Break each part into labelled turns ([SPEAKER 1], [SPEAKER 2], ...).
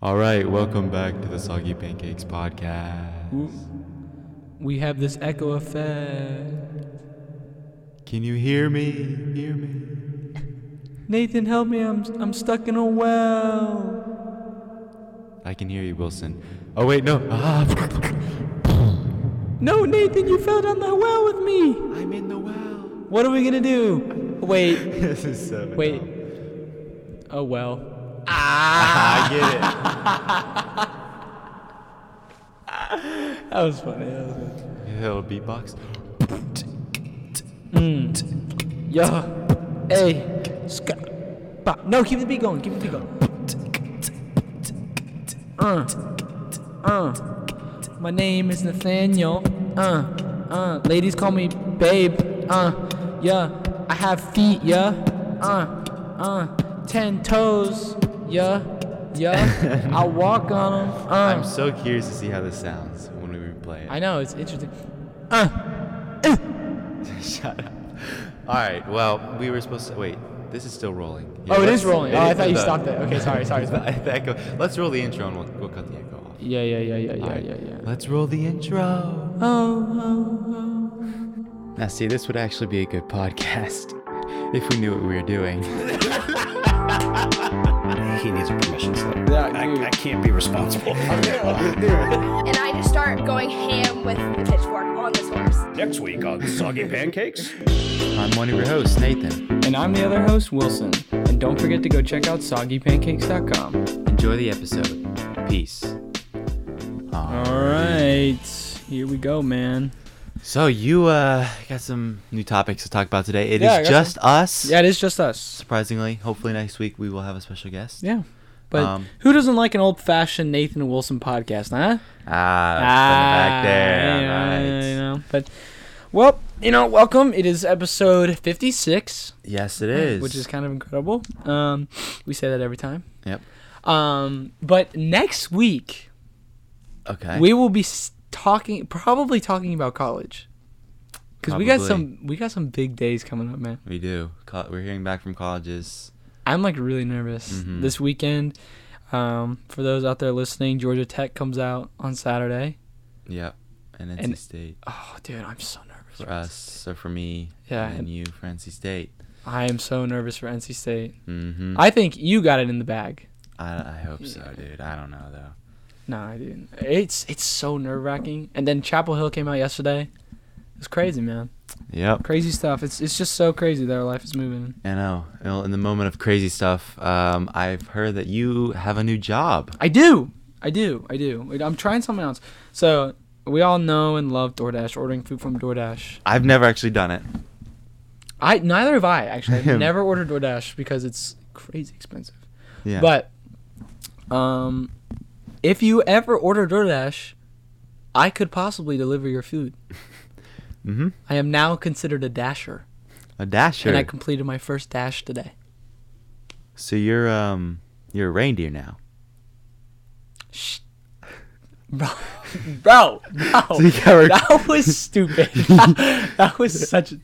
[SPEAKER 1] All right, welcome back to the Soggy Pancakes podcast.
[SPEAKER 2] We have this echo effect.
[SPEAKER 1] Can you hear me? Hear me?
[SPEAKER 2] Nathan, help me! I'm I'm stuck in a well.
[SPEAKER 1] I can hear you, Wilson. Oh wait, no. Ah,
[SPEAKER 2] No, Nathan, you fell down the well with me.
[SPEAKER 1] I'm in the well.
[SPEAKER 2] What are we gonna do? Wait,
[SPEAKER 1] this is so.
[SPEAKER 2] wait. Oh well.
[SPEAKER 1] I get it.
[SPEAKER 2] That was funny. That was
[SPEAKER 1] get it. Little beatbox.
[SPEAKER 2] Yeah. Hey. Ba. No, keep the beat going. Keep the beat going. Uh. Uh. My name is Nathaniel. Uh. Uh. Ladies call me babe. Uh. Yeah. I have feet. Yeah. Uh. Uh. Ten toes. Yeah. Yeah. I'll walk on them. Uh.
[SPEAKER 1] I'm so curious to see how this sounds when we replay it.
[SPEAKER 2] I know it's interesting. Uh.
[SPEAKER 1] Shut up. All right. Well, we were supposed to wait. This is still rolling.
[SPEAKER 2] Oh, it is rolling. Oh, I thought you
[SPEAKER 1] the-
[SPEAKER 2] stopped it. Okay, sorry, sorry.
[SPEAKER 1] the echo. Let's roll the intro and we'll, we'll cut the echo off.
[SPEAKER 2] Yeah, yeah, yeah, yeah, yeah,
[SPEAKER 1] right,
[SPEAKER 2] yeah, yeah.
[SPEAKER 1] Let's roll the intro.
[SPEAKER 2] Oh, oh, oh.
[SPEAKER 1] Now, see, this would actually be a good podcast if we knew what we were doing.
[SPEAKER 3] He needs a permission slip.
[SPEAKER 2] Yeah,
[SPEAKER 3] I. I can't be responsible.
[SPEAKER 4] and I just start going ham with the pitchfork on this horse.
[SPEAKER 3] Next week on Soggy Pancakes.
[SPEAKER 1] I'm one of your hosts, Nathan.
[SPEAKER 2] And I'm the other host, Wilson. And don't forget to go check out soggypancakes.com.
[SPEAKER 1] Enjoy the episode. Peace.
[SPEAKER 2] All right, here we go, man.
[SPEAKER 1] So you uh got some new topics to talk about today. It is
[SPEAKER 2] Yeah, I got
[SPEAKER 1] just us.
[SPEAKER 2] Yeah, it is just us.
[SPEAKER 1] Surprisingly, hopefully next week we will have a special guest.
[SPEAKER 2] Yeah. But
[SPEAKER 1] Um,
[SPEAKER 2] who doesn't like an old fashioned Nathan Wilson podcast, huh?
[SPEAKER 1] Ah, that's back there.
[SPEAKER 2] Ah,
[SPEAKER 1] right.
[SPEAKER 2] You know, but, well, you know, welcome. It is episode 56.
[SPEAKER 1] Yes, it is.
[SPEAKER 2] Which is kind of incredible. Um, we say that every time.
[SPEAKER 1] Yep.
[SPEAKER 2] Um, but next week,
[SPEAKER 1] Okay.
[SPEAKER 2] we will be s- talking probably talking about college because we got
[SPEAKER 1] Probably.
[SPEAKER 2] some we got some big days coming up man
[SPEAKER 1] we do. Co- We're hearing back from colleges.
[SPEAKER 2] i'm like really nervous
[SPEAKER 1] Mhm.
[SPEAKER 2] this weekend um, for those out there listening georgia tech comes out on saturday
[SPEAKER 1] Yep. And NC
[SPEAKER 2] And-
[SPEAKER 1] State
[SPEAKER 2] oh dude i'm so nervous
[SPEAKER 1] for us. So for me.
[SPEAKER 2] Yeah,
[SPEAKER 1] And
[SPEAKER 2] and-
[SPEAKER 1] you for NC State.
[SPEAKER 2] i am so nervous for nc state
[SPEAKER 1] Mm-hmm.
[SPEAKER 2] i think you got it in the bag
[SPEAKER 1] I, I hope so, dude. I don't know though.
[SPEAKER 2] No i didn't it's it's so nerve-wracking and then chapel hill came out yesterday it's crazy man
[SPEAKER 1] Yep.
[SPEAKER 2] crazy stuff it's it's just so crazy that our life is moving
[SPEAKER 1] I know. Well, In the moment of crazy stuff, um, I've heard that you have a new job.
[SPEAKER 2] I do. I do. I do. I'm trying something else. So we all know and love DoorDash, ordering food from DoorDash.
[SPEAKER 1] I've never actually done it.
[SPEAKER 2] I neither have I actually. I've never ordered DoorDash because it's crazy expensive.
[SPEAKER 1] Yeah.
[SPEAKER 2] But um, if you ever order DoorDash, I could possibly deliver your food.
[SPEAKER 1] mm-hmm.
[SPEAKER 2] I am now considered a dasher,
[SPEAKER 1] A dasher.
[SPEAKER 2] and I completed my first dash today.
[SPEAKER 1] so you're um you're a reindeer now.
[SPEAKER 2] Shh. Bro, bro, no,
[SPEAKER 1] So you rec-
[SPEAKER 2] that was stupid. that was such.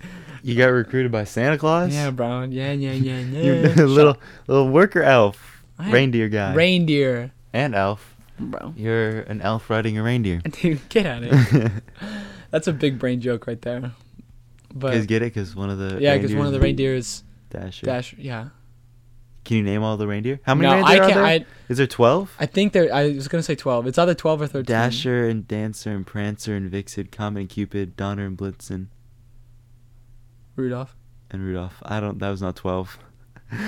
[SPEAKER 1] You got recruited by Santa Claus.
[SPEAKER 2] Yeah, bro. Yeah, yeah, yeah, yeah.
[SPEAKER 1] You're a little little worker elf,
[SPEAKER 2] I-
[SPEAKER 1] reindeer guy,
[SPEAKER 2] Reindeer,
[SPEAKER 1] and elf.
[SPEAKER 2] Bro.
[SPEAKER 1] You're an elf riding a reindeer.
[SPEAKER 2] Dude, get out of here. That's a big brain joke right there.
[SPEAKER 1] Guys
[SPEAKER 2] But
[SPEAKER 1] get it? Because one of the
[SPEAKER 2] yeah, because one of the
[SPEAKER 1] reindeers Dasher.
[SPEAKER 2] dash. Yeah.
[SPEAKER 1] Can you name all the reindeer? How many
[SPEAKER 2] no,
[SPEAKER 1] reindeer
[SPEAKER 2] I
[SPEAKER 1] are
[SPEAKER 2] can't.
[SPEAKER 1] there?
[SPEAKER 2] I
[SPEAKER 1] Is there twelve?
[SPEAKER 2] I think there. I was gonna say twelve. It's either twelve or thirteen.
[SPEAKER 1] Dasher and Dancer and Prancer and Vixen, Comet and Cupid, Donner and Blitzen,
[SPEAKER 2] Rudolph.
[SPEAKER 1] and Rudolph. I don't. That was not twelve.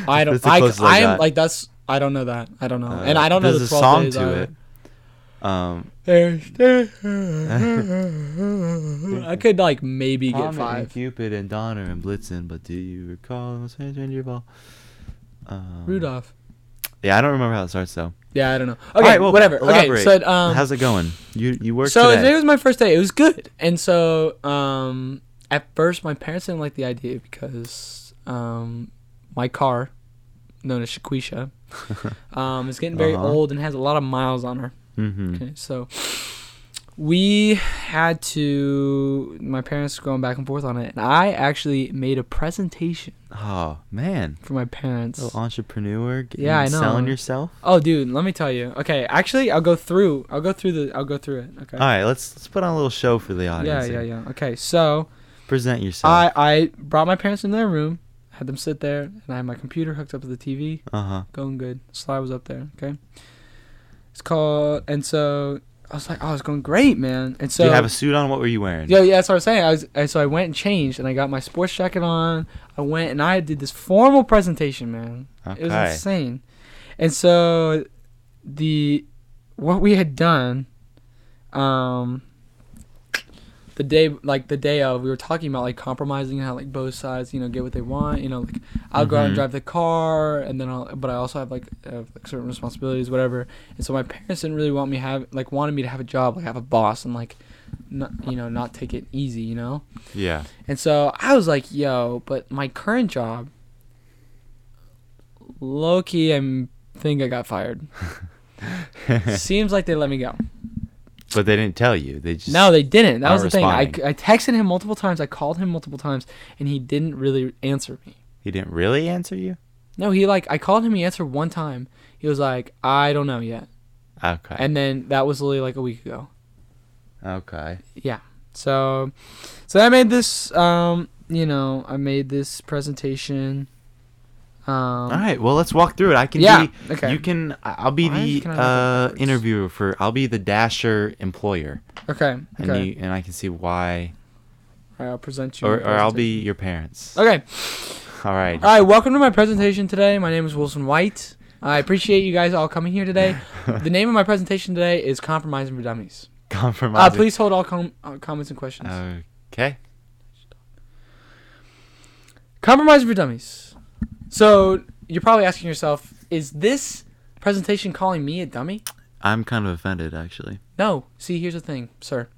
[SPEAKER 2] I don't.
[SPEAKER 1] That's the
[SPEAKER 2] I.
[SPEAKER 1] closest
[SPEAKER 2] I am
[SPEAKER 1] got.
[SPEAKER 2] like that's. I don't know that. I don't know,
[SPEAKER 1] Uh,
[SPEAKER 2] and I don't know the
[SPEAKER 1] a
[SPEAKER 2] twelve
[SPEAKER 1] song
[SPEAKER 2] days
[SPEAKER 1] to
[SPEAKER 2] either.
[SPEAKER 1] it. Um,
[SPEAKER 2] I could like maybe get
[SPEAKER 1] Comet and
[SPEAKER 2] five.
[SPEAKER 1] Cupid and Donner and Blitzen, but do you recall the most famous reindeer of all? Um,
[SPEAKER 2] Rudolph.
[SPEAKER 1] Yeah, I don't remember how it starts though.
[SPEAKER 2] Yeah, I don't know. Okay,
[SPEAKER 1] right, well,
[SPEAKER 2] whatever.
[SPEAKER 1] elaborate.
[SPEAKER 2] Okay, so um,
[SPEAKER 1] How's it going? You you work
[SPEAKER 2] so
[SPEAKER 1] today?
[SPEAKER 2] today was my first day. It was good, and so um, at first my parents didn't like the idea because um, my car, known as Shaquisha, um, is getting very
[SPEAKER 1] Uh-huh.
[SPEAKER 2] old and has a lot of miles on her.
[SPEAKER 1] mm-hmm.
[SPEAKER 2] Okay, so we had to. My parents were going back and forth on it, and I actually made a presentation
[SPEAKER 1] Oh man,
[SPEAKER 2] for my parents.
[SPEAKER 1] little entrepreneur.
[SPEAKER 2] Yeah, I know.
[SPEAKER 1] Selling yourself.
[SPEAKER 2] Oh, dude, let me tell you. Okay, actually, I'll go through. I'll go through the. I'll go through it. Okay.
[SPEAKER 1] All right, let's let's put on a little show for the audience.
[SPEAKER 2] yeah,
[SPEAKER 1] here.
[SPEAKER 2] yeah. Okay, so
[SPEAKER 1] Present yourself.
[SPEAKER 2] I I brought my parents in their room, had them sit there, and I had my computer hooked up to the TV,
[SPEAKER 1] Uh huh.
[SPEAKER 2] going good. Slide was up there. Okay. It's called, and so I was like, oh, it's going great, man. And so
[SPEAKER 1] you have a suit on? What were you wearing?
[SPEAKER 2] Yeah, yeah, that's what I was saying. I was, and so I went and changed, and I got my sports jacket on. I went and I did this formal presentation, man. Okay. It was insane. And so, the what we had done, um, the day like the day of, we were talking about like compromising how like both sides, you know, get what they want. You know, like I'll go out and
[SPEAKER 1] Mhm.
[SPEAKER 2] drive the car, and then I'll, but I also have like, uh, like certain responsibilities, whatever. And so my parents didn't really want me have like wanted me to have a job, like have a boss, and like, not you know, not take it easy, you know.
[SPEAKER 1] Yeah.
[SPEAKER 2] And so I was like, yo, but my current job, low key, I think I got fired. Seems like they let me go.
[SPEAKER 1] But they didn't tell you. They just
[SPEAKER 2] No, they didn't. That was the thing. I. I texted him multiple times. I called him multiple times, and he didn't really answer me.
[SPEAKER 1] He didn't really answer you.
[SPEAKER 2] No, he like I called him. He answered one time. He was like, I don't know yet.
[SPEAKER 1] Okay.
[SPEAKER 2] And then that was literally like a week ago.
[SPEAKER 1] okay.
[SPEAKER 2] Yeah. So, so I made this. Um, you know, I made this presentation. Um,
[SPEAKER 1] All right. Well, let's walk through it. I can
[SPEAKER 2] Yeah,
[SPEAKER 1] be.
[SPEAKER 2] okay.
[SPEAKER 1] You can. I'll be
[SPEAKER 2] Why
[SPEAKER 1] the
[SPEAKER 2] can I not go
[SPEAKER 1] uh, interviewer for. I'll be the dasher employer,
[SPEAKER 2] Okay.
[SPEAKER 1] and
[SPEAKER 2] Okay.
[SPEAKER 1] you and I can see why,
[SPEAKER 2] All right, I'll present you.
[SPEAKER 1] or, or I'll be your parents.
[SPEAKER 2] Okay.
[SPEAKER 1] All right.
[SPEAKER 2] All right. Welcome to my presentation today. My name is Wilson White. I appreciate you guys all coming here today. the name of my presentation today is "Compromising for Dummies." Uh,
[SPEAKER 1] Compromise.
[SPEAKER 2] please hold all com- uh, comments and questions.
[SPEAKER 1] Okay.
[SPEAKER 2] Compromising for Dummies. So you're probably asking yourself, is this presentation calling me a dummy?
[SPEAKER 1] I'm kind of offended, actually.
[SPEAKER 2] No. See, here's the thing, sir.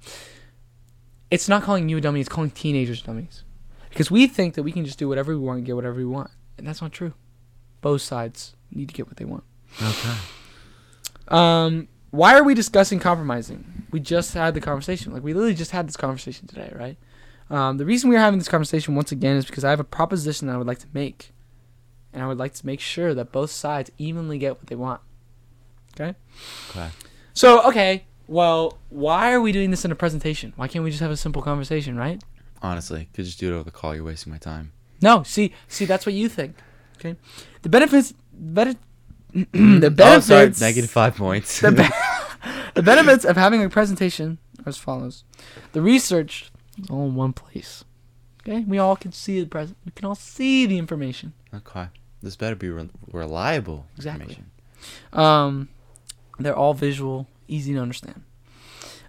[SPEAKER 2] It's not calling you a dummy. It's calling teenagers dummies, because we think that we can just do whatever we want and get whatever we want, and that's not true. Both sides need to get what they want.
[SPEAKER 1] Okay.
[SPEAKER 2] Um, why are we discussing compromising? We just had the conversation. Like we literally just had this conversation today, right? Um, the reason we are having this conversation once again is because I have a proposition that I would like to make, and I would like to make sure that both sides evenly get what they want. Okay.
[SPEAKER 1] Okay.
[SPEAKER 2] So okay, well, why are we doing this in a presentation? Why can't we just have a simple conversation, right?
[SPEAKER 1] Honestly, could just do it over the call. You're wasting my time.
[SPEAKER 2] No, see, see, that's what you think. Okay. The benefits, better, the
[SPEAKER 1] Oh,
[SPEAKER 2] benefits.
[SPEAKER 1] sorry. Negative five points.
[SPEAKER 2] The, be- the benefits of having a presentation are as follows: the research is all in one place. Okay, we all can see the present. We can all see the information.
[SPEAKER 1] okay. This better be re- reliable
[SPEAKER 2] Exactly.
[SPEAKER 1] information.
[SPEAKER 2] Um, they're all visual, easy to understand.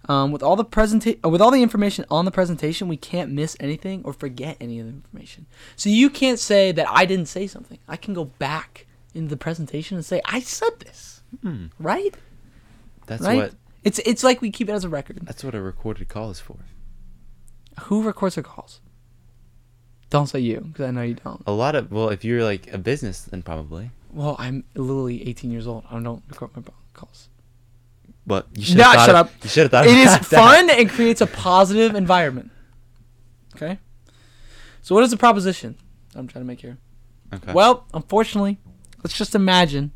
[SPEAKER 2] Um, with all the presenta- uh, with all the information on the presentation, we can't miss anything or forget any of the information. So you can't say that I didn't say something. I can go back into the presentation and say I said this,
[SPEAKER 1] Hmm.
[SPEAKER 2] right?
[SPEAKER 1] That's
[SPEAKER 2] right.
[SPEAKER 1] what.
[SPEAKER 2] It's it's like we keep it as a record.
[SPEAKER 1] That's what a recorded call is for.
[SPEAKER 2] Who records their calls? Don't say you, because I know you don't.
[SPEAKER 1] A lot of well, if you're like a business, then probably.
[SPEAKER 2] Well, I'm literally 18 years old. I don't record my calls.
[SPEAKER 1] But you should.
[SPEAKER 2] Nah, shut
[SPEAKER 1] of,
[SPEAKER 2] up.
[SPEAKER 1] You should have thought.
[SPEAKER 2] It is
[SPEAKER 1] about that.
[SPEAKER 2] fun and creates a positive environment. Okay. So what is the proposition I'm trying to make here?
[SPEAKER 1] Okay.
[SPEAKER 2] Well, unfortunately, let's just imagine.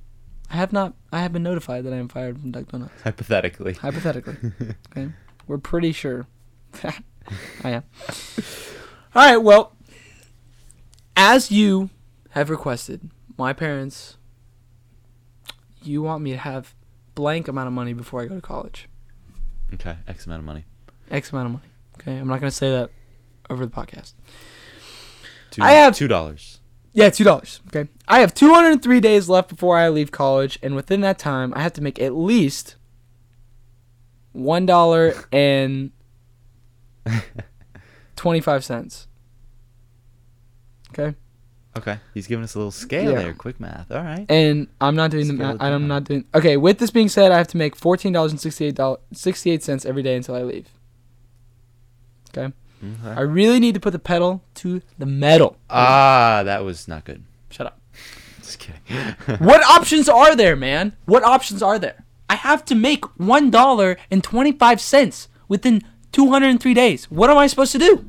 [SPEAKER 2] I have not. I have been notified that I am fired from Duck Donuts.
[SPEAKER 1] hypothetically.
[SPEAKER 2] Hypothetically. okay. We're pretty sure. That. I am. All right. Well, as you have requested, my parents, you want me to have blank amount of money before I go to college.
[SPEAKER 1] Okay. X amount of money.
[SPEAKER 2] X amount of money. Okay. I'm not going to say that over the podcast.
[SPEAKER 1] Two,
[SPEAKER 2] I have-
[SPEAKER 1] two dollars.
[SPEAKER 2] Yeah, two dollars. Okay. I have 203 days left before I leave college, and within that time, I have to make at least one dollar and twenty-five cents. Okay.
[SPEAKER 1] Okay. He's giving us a little scale
[SPEAKER 2] Yeah.
[SPEAKER 1] there. Quick math. All right.
[SPEAKER 2] And I'm not doing the math. I'm not doing. Okay. With this being said, I have to make fourteen dollars and sixty-eight dollars, sixty-eight cents every day until I leave. Okay. I really need to put the pedal to the metal.
[SPEAKER 1] Ah, that was not good.
[SPEAKER 2] Shut up.
[SPEAKER 1] Just kidding.
[SPEAKER 2] What options are there, man? What options are there? I have to make one dollar and twenty-five cents. within 203 days. What am I supposed to do?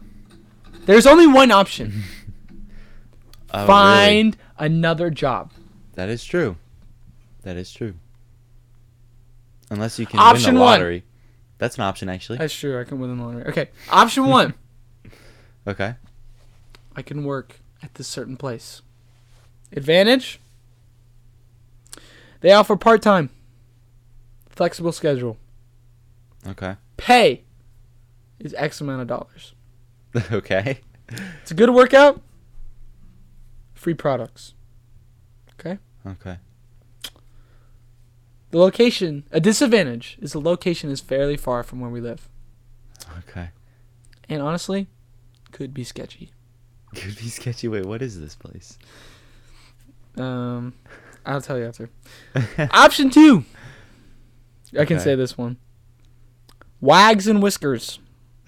[SPEAKER 2] There's only one option.
[SPEAKER 1] Oh, really?
[SPEAKER 2] Find another job.
[SPEAKER 1] That is true. That is true. Unless you can
[SPEAKER 2] Option
[SPEAKER 1] win the
[SPEAKER 2] one.
[SPEAKER 1] lottery. That's an option, actually.
[SPEAKER 2] That's true. I can win the lottery. Okay. Option one.
[SPEAKER 1] Okay.
[SPEAKER 2] I can work at this certain place. Advantage. They offer part time, flexible schedule.
[SPEAKER 1] Okay.
[SPEAKER 2] Pay is X amount of dollars.
[SPEAKER 1] okay.
[SPEAKER 2] It's a good workout. Free products. Okay.
[SPEAKER 1] Okay.
[SPEAKER 2] The location, a disadvantage is the location is fairly far from where we live.
[SPEAKER 1] Okay.
[SPEAKER 2] And honestly, could be sketchy.
[SPEAKER 1] Could be sketchy. Wait, what is this place?
[SPEAKER 2] Um, I'll tell you after. Option two. I can
[SPEAKER 1] Okay.
[SPEAKER 2] say this one. Wags and whiskers.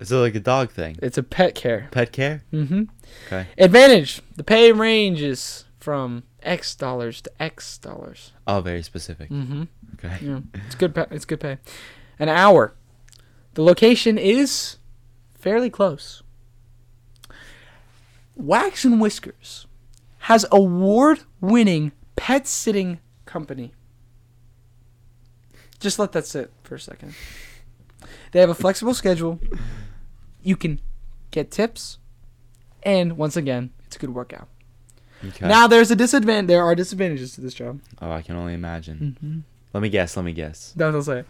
[SPEAKER 1] is it like a dog thing?
[SPEAKER 2] It's a pet care.
[SPEAKER 1] Pet care?
[SPEAKER 2] Mm-hmm.
[SPEAKER 1] Okay.
[SPEAKER 2] Advantage: the pay ranges from X dollars to X dollars.
[SPEAKER 1] Oh, very specific.
[SPEAKER 2] Mm-hmm.
[SPEAKER 1] Okay.
[SPEAKER 2] Yeah, it's good. Pay. It's good pay. An hour. The location is fairly close. Wags and Whiskers has a award-winning pet sitting company. Just let that sit for a second. They have a flexible schedule. You can get tips, and once again, it's a good workout.
[SPEAKER 1] Okay.
[SPEAKER 2] Now, there's a disadvantage. There are disadvantages to this job.
[SPEAKER 1] oh, I can only imagine.
[SPEAKER 2] Mm-hmm.
[SPEAKER 1] Let me guess. Let me guess.
[SPEAKER 2] Don't don't say it.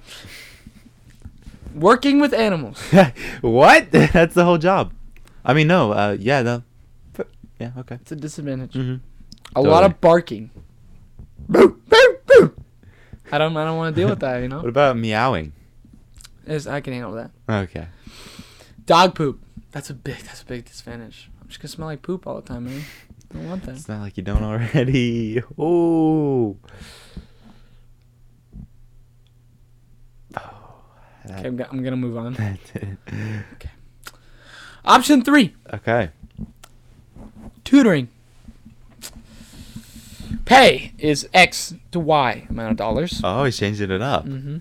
[SPEAKER 2] Working with animals.
[SPEAKER 1] what? That's the whole job. I mean, no. Uh, yeah. The. Yeah. Okay.
[SPEAKER 2] It's a disadvantage.
[SPEAKER 1] Mm-hmm.
[SPEAKER 2] A lot of barking. Boo, boo, boo. I don't I don't want to deal with that, you know.
[SPEAKER 1] What about meowing?
[SPEAKER 2] It's- I can handle that.
[SPEAKER 1] Okay.
[SPEAKER 2] Dog poop. That's a big that's a big disadvantage. I'm just gonna smell like poop all the time, man. I don't want that.
[SPEAKER 1] It's not like you don't already. Ooh. Oh.
[SPEAKER 2] Okay, I'm, go- I'm gonna move on.
[SPEAKER 1] that-
[SPEAKER 2] Option three,
[SPEAKER 1] okay.
[SPEAKER 2] tutoring. Pay is X to Y amount of dollars.
[SPEAKER 1] Oh, he's changing it up.
[SPEAKER 2] Mm-hmm.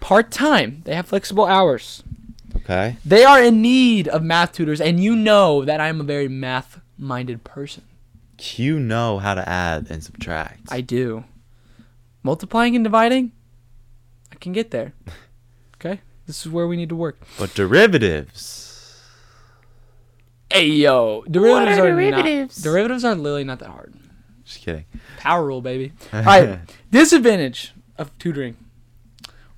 [SPEAKER 2] Part time. They have flexible hours.
[SPEAKER 1] Okay.
[SPEAKER 2] They are in need of math tutors, and you know that I'm a very math minded person.
[SPEAKER 1] You know how to add and subtract.
[SPEAKER 2] I do. Multiplying and dividing, I can get there. Okay? This is where we need to work.
[SPEAKER 1] But derivatives.
[SPEAKER 2] Hey yo, derivatives
[SPEAKER 4] are
[SPEAKER 2] are,
[SPEAKER 4] derivatives?
[SPEAKER 2] Not, derivatives are literally not that hard.
[SPEAKER 1] Just kidding.
[SPEAKER 2] Power rule, baby. All right. Disadvantage of tutoring: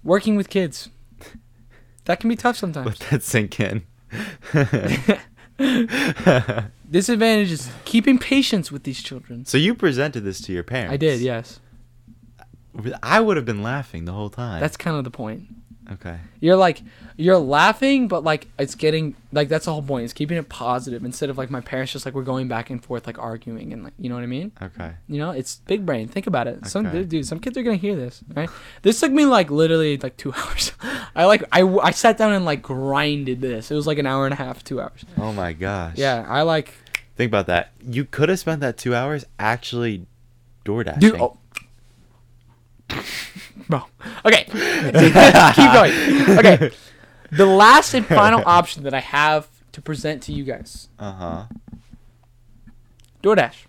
[SPEAKER 2] working with kids. That can be tough sometimes.
[SPEAKER 1] Let that sink in.
[SPEAKER 2] Disadvantage is keeping patience with these children.
[SPEAKER 1] so you presented this to your parents.
[SPEAKER 2] I did, yes.
[SPEAKER 1] I would have been laughing the whole time.
[SPEAKER 2] That's kind of the point.
[SPEAKER 1] Okay.
[SPEAKER 2] You're like you're laughing, but like it's getting like that's the whole point. Is keeping it positive instead of like my parents just like we're going back and forth like arguing and like you know what I mean.
[SPEAKER 1] Okay.
[SPEAKER 2] You know, it's big brain. Think about it. Some
[SPEAKER 1] Okay.
[SPEAKER 2] dude, some kids are gonna hear this, right? This took me like literally like two hours. I like I, I sat down and like grinded this. It was like an hour and a half, two hours.
[SPEAKER 1] Oh my gosh.
[SPEAKER 2] Yeah, I like
[SPEAKER 1] Think about that. You could have spent that two hours actually DoorDashing.
[SPEAKER 2] dude. Oh. Okay. Keep going. Okay. The last and final option that I have to present to you guys.
[SPEAKER 1] Uh huh.
[SPEAKER 2] DoorDash.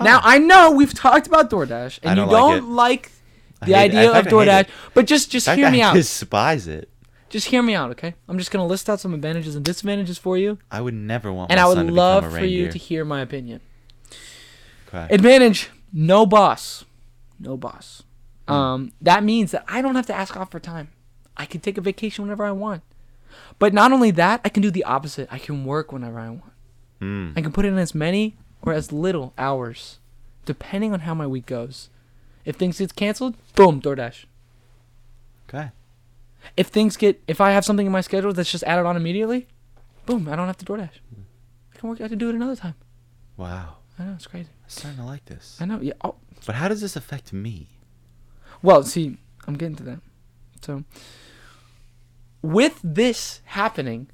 [SPEAKER 2] Now I know we've talked about DoorDash, and
[SPEAKER 1] I
[SPEAKER 2] you
[SPEAKER 1] don't like
[SPEAKER 2] don't like the
[SPEAKER 1] hate
[SPEAKER 2] idea of DoorDash, but just just hear me out.
[SPEAKER 1] despise it.
[SPEAKER 2] Just hear me out, okay? I'm just gonna list out some advantages and disadvantages for you,
[SPEAKER 1] I would never want
[SPEAKER 2] and I would love for you to hear my opinion.
[SPEAKER 1] Okay.
[SPEAKER 2] Advantage: no boss, no boss.
[SPEAKER 1] Hmm.
[SPEAKER 2] Um, that means that I don't have to ask off for time. I can take a vacation whenever I want. But not only that, I can do the opposite. I can work whenever I want.
[SPEAKER 1] Mm.
[SPEAKER 2] I can put in as many or as little hours, depending on how my week goes. If things get canceled, boom, DoorDash.
[SPEAKER 1] Okay.
[SPEAKER 2] If things get, if I have something in my schedule that's just added on immediately, boom, I don't have to DoorDash. I can work. I can do it another time.
[SPEAKER 1] Wow.
[SPEAKER 2] I know it's crazy.
[SPEAKER 1] I'm starting to like this.
[SPEAKER 2] I know. Yeah. Oh,
[SPEAKER 1] But how does this affect me?
[SPEAKER 2] Well, see, I'm getting to that. So, with this happening,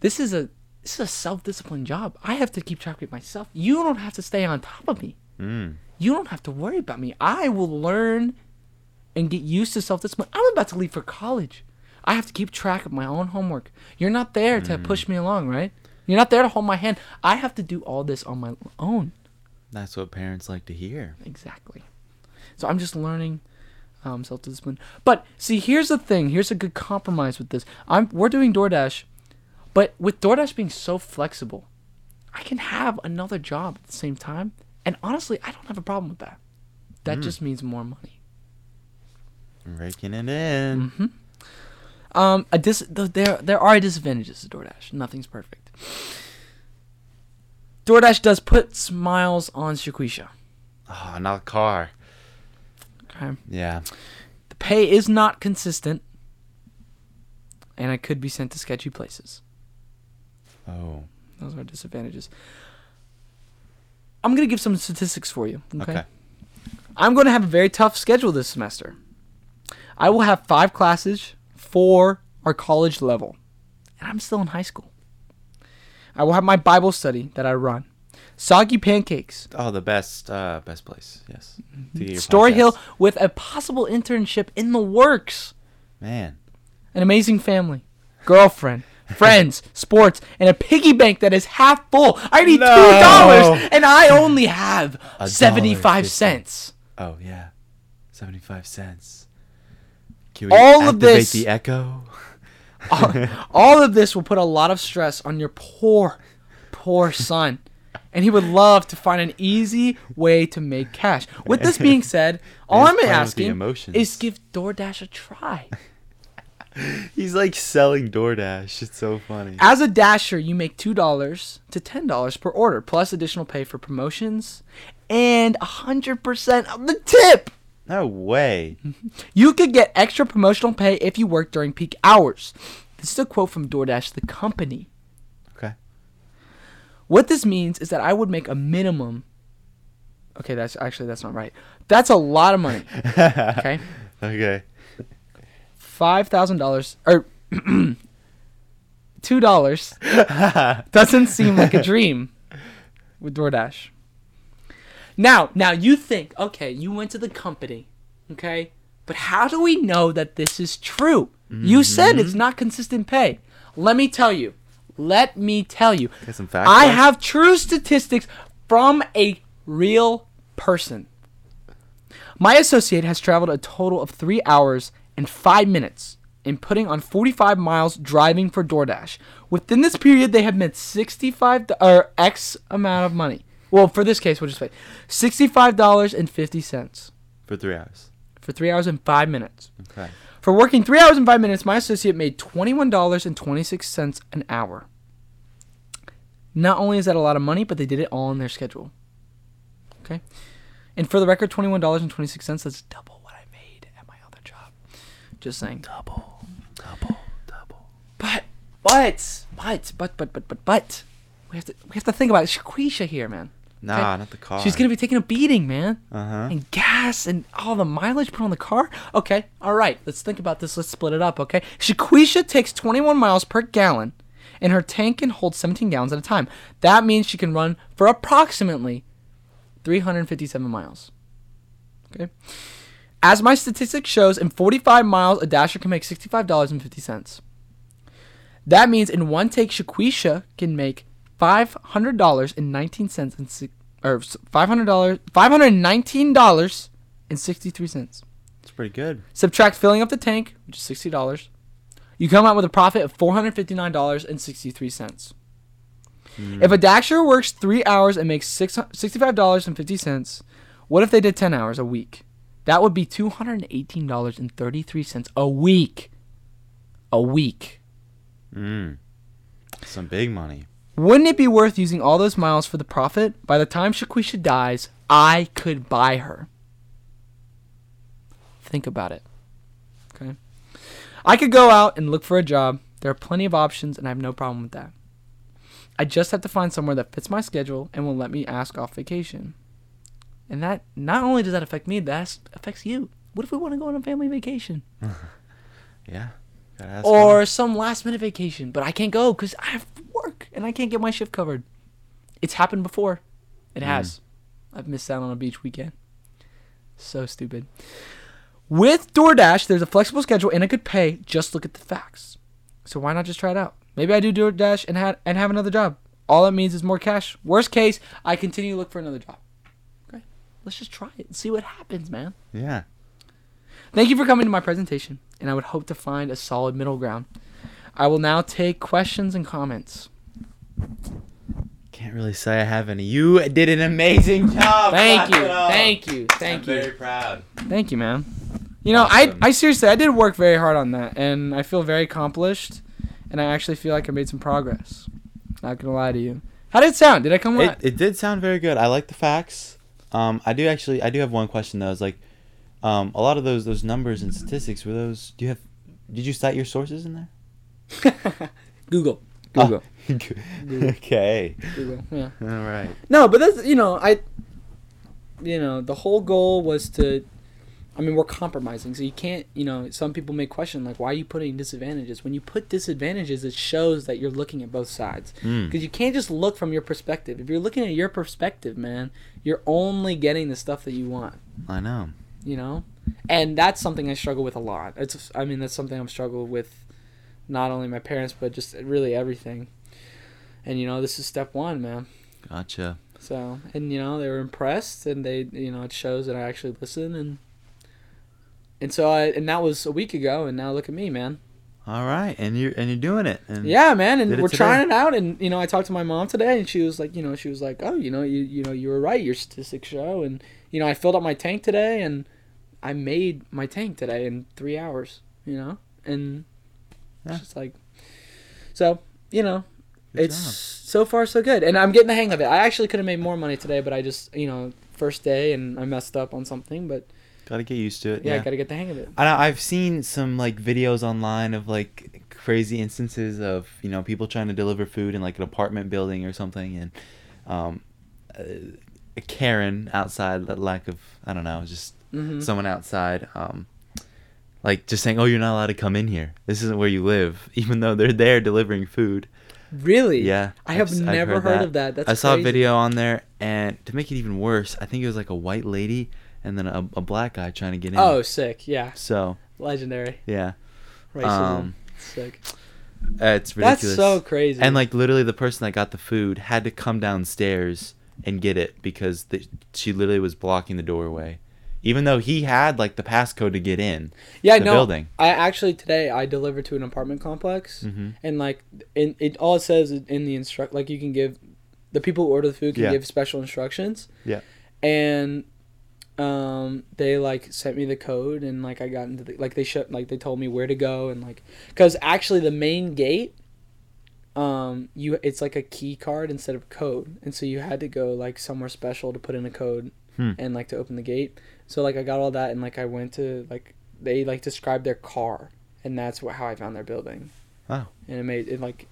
[SPEAKER 2] this is a this is a self discipline job. I have to keep track of it myself. You don't have to stay on top of me.
[SPEAKER 1] Mm.
[SPEAKER 2] You don't have to worry about me. I will learn and get used to self discipline. I'm about to leave for college. I have to keep track of my own homework. You're not there
[SPEAKER 1] Mm.
[SPEAKER 2] to push me along, right? You're not there to hold my hand. I have to do all this on my own.
[SPEAKER 1] That's what parents like to hear.
[SPEAKER 2] Exactly. So I'm just learning um, self discipline. But see, here's the thing. Here's a good compromise with this. I'm we're doing DoorDash, but with DoorDash being so flexible, I can have another job at the same time. And honestly, I don't have a problem with that. That just means more money.
[SPEAKER 1] Raking it in.
[SPEAKER 2] Mm-hmm. Um, a dis- th- there there are disadvantages to DoorDash. Nothing's perfect. DoorDash does put smiles on Shaquisha.
[SPEAKER 1] Oh, not a car.
[SPEAKER 2] Okay.
[SPEAKER 1] Yeah.
[SPEAKER 2] The pay is not consistent, and I could be sent to sketchy places.
[SPEAKER 1] Oh.
[SPEAKER 2] Those are disadvantages. I'm gonna give some statistics for you. Okay.
[SPEAKER 1] Okay.
[SPEAKER 2] I'm gonna have a very tough schedule this semester. I will have five classes for our college level, and I'm still in high school. I will have my Bible study that I run, soggy pancakes,
[SPEAKER 1] Oh, the best, uh, best place. Yes. To get
[SPEAKER 2] Story. Hill with a possible internship in the works.
[SPEAKER 1] Man.
[SPEAKER 2] an amazing family, girlfriend, friends, sports, and a piggy bank that is half full. I need
[SPEAKER 1] No.
[SPEAKER 2] two dollars, and I only have seventy-five cents.
[SPEAKER 1] Oh yeah. Seventy-five cents. Can we
[SPEAKER 2] All of this-
[SPEAKER 1] the echo?
[SPEAKER 2] all, all of this will put a lot of stress on your poor, poor son. And he would love to find an easy way to make cash. With this being said, all I'm
[SPEAKER 1] playing with the
[SPEAKER 2] asking is give DoorDash a try.
[SPEAKER 1] He's like selling DoorDash. It's so funny.
[SPEAKER 2] As a dasher, you make two dollars to ten dollars per order, plus additional pay for promotions, and hundred percent of the tip.
[SPEAKER 1] No way.
[SPEAKER 2] You could get extra promotional pay if you work during peak hours. This is a quote from DoorDash, the company. What this means is that I would make a minimum. Okay, that's actually that's not right. That's a lot of money. Okay,
[SPEAKER 1] Okay.
[SPEAKER 2] five thousand dollars or two dollars doesn't seem like a dream with DoorDash. Now, now you think, okay, you went to the company, okay, but how do we know that this is true? You said it's mm-hmm. not consistent pay. Let me tell you. Let me tell you.
[SPEAKER 1] Got some facts.
[SPEAKER 2] I have true statistics from a real person. My associate has traveled a total of three hours and five minutes in putting on 45 miles driving for DoorDash. Within this period, they have made 65 or X amount of money. Well, for this case, we'll just say $65.50
[SPEAKER 1] for three hours.
[SPEAKER 2] for three hours and five minutes.
[SPEAKER 1] Okay.
[SPEAKER 2] For working three hours and five minutes, my associate made $21.26 an hour. Not only is that a lot of money, but they did it all on their schedule. Okay? And for the record, $21.26, that's double what I made at my other job. Just saying.
[SPEAKER 1] Double. Double. Double.
[SPEAKER 2] But, but, but, but, but, but, but, but, we have to, we have to think about it. Shaquisha here, man.
[SPEAKER 1] Nah, not the car.
[SPEAKER 2] She's gonna be taking a beating, man.
[SPEAKER 1] Uh huh.
[SPEAKER 2] and gas and all the mileage put on the car. Okay, all right, let's think about this. Let's split it up, okay? Shaquisha takes 21 miles per gallon, and her tank can hold 17 gallons at a time. That means she can run for approximately 357 miles. Okay. As my statistics shows, in 45 miles, a dasher can make $65.50. That means in one take, Shaquisha can make five hundred dollars and nineteen cents and si- or five hundred dollars five hundred nineteen dollars and sixty three cents.
[SPEAKER 1] It's pretty good.
[SPEAKER 2] Subtract filling up the tank, which is sixty dollars. You come out with a profit of four hundred fifty nine dollars and sixty three cents. If a dasher works three hours and makes six sixty five dollars and fifty cents, what if they did ten hours a week? That would be two hundred and eighteen dollars and thirty three cents a week. A week.
[SPEAKER 1] Mm. Some big money.
[SPEAKER 2] Wouldn't it be worth using all those miles for the profit? By the time Shaquisha dies, I could buy her. Think about it. Okay. I could go out and look for a job. There are plenty of options, and I have no problem with that. I just have to find somewhere that fits my schedule and will let me ask off vacation. And that not only does that affect me, that affects you. What if we want to go on a family vacation?
[SPEAKER 1] Yeah.
[SPEAKER 2] Or some last minute vacation, but I can't go because I have work and I can't get my shift covered. It's happened before. It mm. has. I've missed out on a beach weekend. So stupid. With DoorDash, there's a flexible schedule and a good pay. Just look at the facts. So why not just try it out? Maybe I do DoorDash and have and have another job. All that means is more cash. Worst case, I continue to look for another job. Okay, let's just try it and see what happens, man.
[SPEAKER 1] Yeah.
[SPEAKER 2] Thank you for coming to my presentation, and I would hope to find a solid middle ground. I will now take questions and comments.
[SPEAKER 1] Can't really say I have any. You did an amazing job.
[SPEAKER 2] Thank you,
[SPEAKER 1] it up.
[SPEAKER 2] thank you,
[SPEAKER 1] I'm
[SPEAKER 2] thank you,
[SPEAKER 1] very proud.
[SPEAKER 2] thank you, man. You know,
[SPEAKER 1] Awesome.
[SPEAKER 2] I I seriously I did work very hard on that, and I feel very accomplished, and I actually feel like I made some progress. Not gonna lie to you. How did it sound? Did I come
[SPEAKER 1] It,
[SPEAKER 2] right?
[SPEAKER 1] it did sound very good. I like the facts. Um, I do actually. I do have one question though. Is like, um, a lot of those those numbers and statistics were those. Do you have? Did you cite your sources in there?
[SPEAKER 2] Google, Google,
[SPEAKER 1] Ah, okay.
[SPEAKER 2] Google. Yeah.
[SPEAKER 1] All right.
[SPEAKER 2] No, but that's you know I. You know the whole goal was to. I mean, we're compromising, so you can't. You know, some people may question like, why are you putting disadvantages? When you put disadvantages, it shows that you're looking at both sides.
[SPEAKER 1] Mm.
[SPEAKER 2] Because you can't just look from your perspective. If you're looking at your perspective, man, you're only getting the stuff that you want.
[SPEAKER 1] I know.
[SPEAKER 2] You know, and that's something I struggle with a lot. It's. I mean, that's something I've struggled with, not only my parents, but just really everything. And you know, this is step one, man.
[SPEAKER 1] Gotcha.
[SPEAKER 2] So, and you know, they were impressed, and they, you know, it shows that I actually listen, and and so I, and that was a week ago, and now look at me, man.
[SPEAKER 1] All right, and you're and you're doing it. And
[SPEAKER 2] Yeah, man, and we're
[SPEAKER 1] today.
[SPEAKER 2] trying it out, and you know, I talked to my mom today, and she was like, you know, she was like, oh, you know, you you know, you were right, your statistics show, and you know, I filled up my tank today, and I made my tank today in three hours, you know, and
[SPEAKER 1] Yeah.
[SPEAKER 2] it's just like, so you know,
[SPEAKER 1] Good
[SPEAKER 2] it's
[SPEAKER 1] job.
[SPEAKER 2] so far so good, and I'm getting the hang of it. I actually could have made more money today, but I just you know first day and I messed up on something, but
[SPEAKER 1] Gotta get used to it.
[SPEAKER 2] yeah,
[SPEAKER 1] Yeah.
[SPEAKER 2] Got to get the hang of it.
[SPEAKER 1] I, I've seen some like videos online of like crazy instances of you know people trying to deliver food in like an apartment building or something, and um, uh, a Karen outside, the lack of I don't know, just
[SPEAKER 2] Mhm.
[SPEAKER 1] someone outside, um, like just saying, "Oh, you're not allowed to come in here. This isn't where you live," even though they're there delivering food.
[SPEAKER 2] Really?
[SPEAKER 1] Yeah,
[SPEAKER 2] I have
[SPEAKER 1] I've s- I've
[SPEAKER 2] never heard, of that. That's
[SPEAKER 1] I saw
[SPEAKER 2] crazy.
[SPEAKER 1] a video on there, and to make it even worse, I think it was like a white lady and then a, a black guy trying to get in.
[SPEAKER 2] Oh, sick. Yeah,
[SPEAKER 1] so
[SPEAKER 2] legendary.
[SPEAKER 1] yeah,
[SPEAKER 2] Racism.
[SPEAKER 1] Um,
[SPEAKER 2] sick.
[SPEAKER 1] uh, it's ridiculous.
[SPEAKER 2] That's so crazy.
[SPEAKER 1] And like literally, the person that got the food had to come downstairs and get it because the, she literally was blocking the doorway, even though he had like the passcode to get in.
[SPEAKER 2] yeah,
[SPEAKER 1] the
[SPEAKER 2] no.
[SPEAKER 1] building.
[SPEAKER 2] I actually today I delivered to an apartment complex,
[SPEAKER 1] Mhm.
[SPEAKER 2] and like in it all it says in the instruct like you can give the people who order the food can
[SPEAKER 1] Yeah.
[SPEAKER 2] give special instructions.
[SPEAKER 1] Yeah.
[SPEAKER 2] And um they like sent me the code and like I got into the like they shut like they told me where to go and like cuz actually the main gate um you it's like a key card instead of code and so you had to go like somewhere special to put in a code
[SPEAKER 1] Hmm.
[SPEAKER 2] and like to open the gate so like i got all that and like i went to like they like described their car and that's what, how i found their building
[SPEAKER 1] Wow.
[SPEAKER 2] and it made it like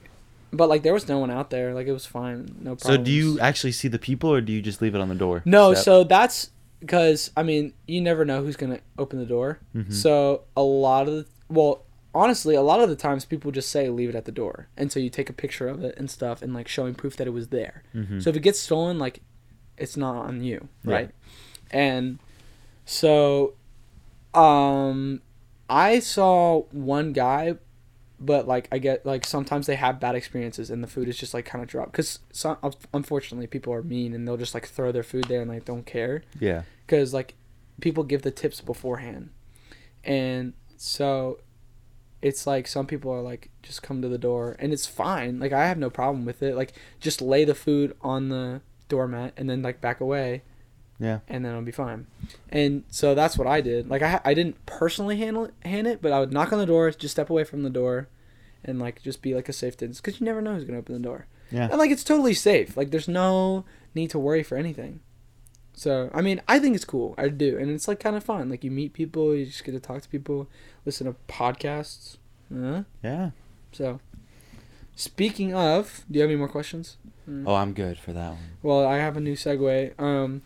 [SPEAKER 2] but like there was no one out there like it was fine no
[SPEAKER 1] So do you actually see the people, or do you just leave it on the door?
[SPEAKER 2] no
[SPEAKER 1] step?
[SPEAKER 2] so that's because i mean you never know who's gonna open the door
[SPEAKER 1] Mhm.
[SPEAKER 2] so a lot of the well honestly a lot of the times people just say leave it at the door and so you take a picture of it and stuff and like showing proof that it was there
[SPEAKER 1] Mhm.
[SPEAKER 2] so if it gets stolen like it's not on you
[SPEAKER 1] Yeah.
[SPEAKER 2] right and so um i saw one guy but like i get like sometimes they have bad experiences and the food is just like kind of dropped. Because so, unfortunately people are mean and they'll just like throw their food there and like don't care.
[SPEAKER 1] Yeah.
[SPEAKER 2] because like people give the tips beforehand. And so it's like some people are like just come to the door and it's fine. Like i have no problem with it. Like just lay the food on the doormat and then like back away
[SPEAKER 1] Yeah.
[SPEAKER 2] and then it'll be fine and so that's what i did like i, I didn't personally handle it, hand it but i would knock on the door just step away from the door and like just be like a safe distance because you never know who's gonna open the door
[SPEAKER 1] Yeah.
[SPEAKER 2] and like it's totally safe. Like there's no need to worry for anything. So I mean, I think it's cool. I do, and it's like kind of fun. Like you meet people, you just get to talk to people, listen to podcasts. Uh,
[SPEAKER 1] Yeah.
[SPEAKER 2] so, speaking of, do you have any more questions?
[SPEAKER 1] Oh, I'm good for that one.
[SPEAKER 2] Well, I have a new segue. Um,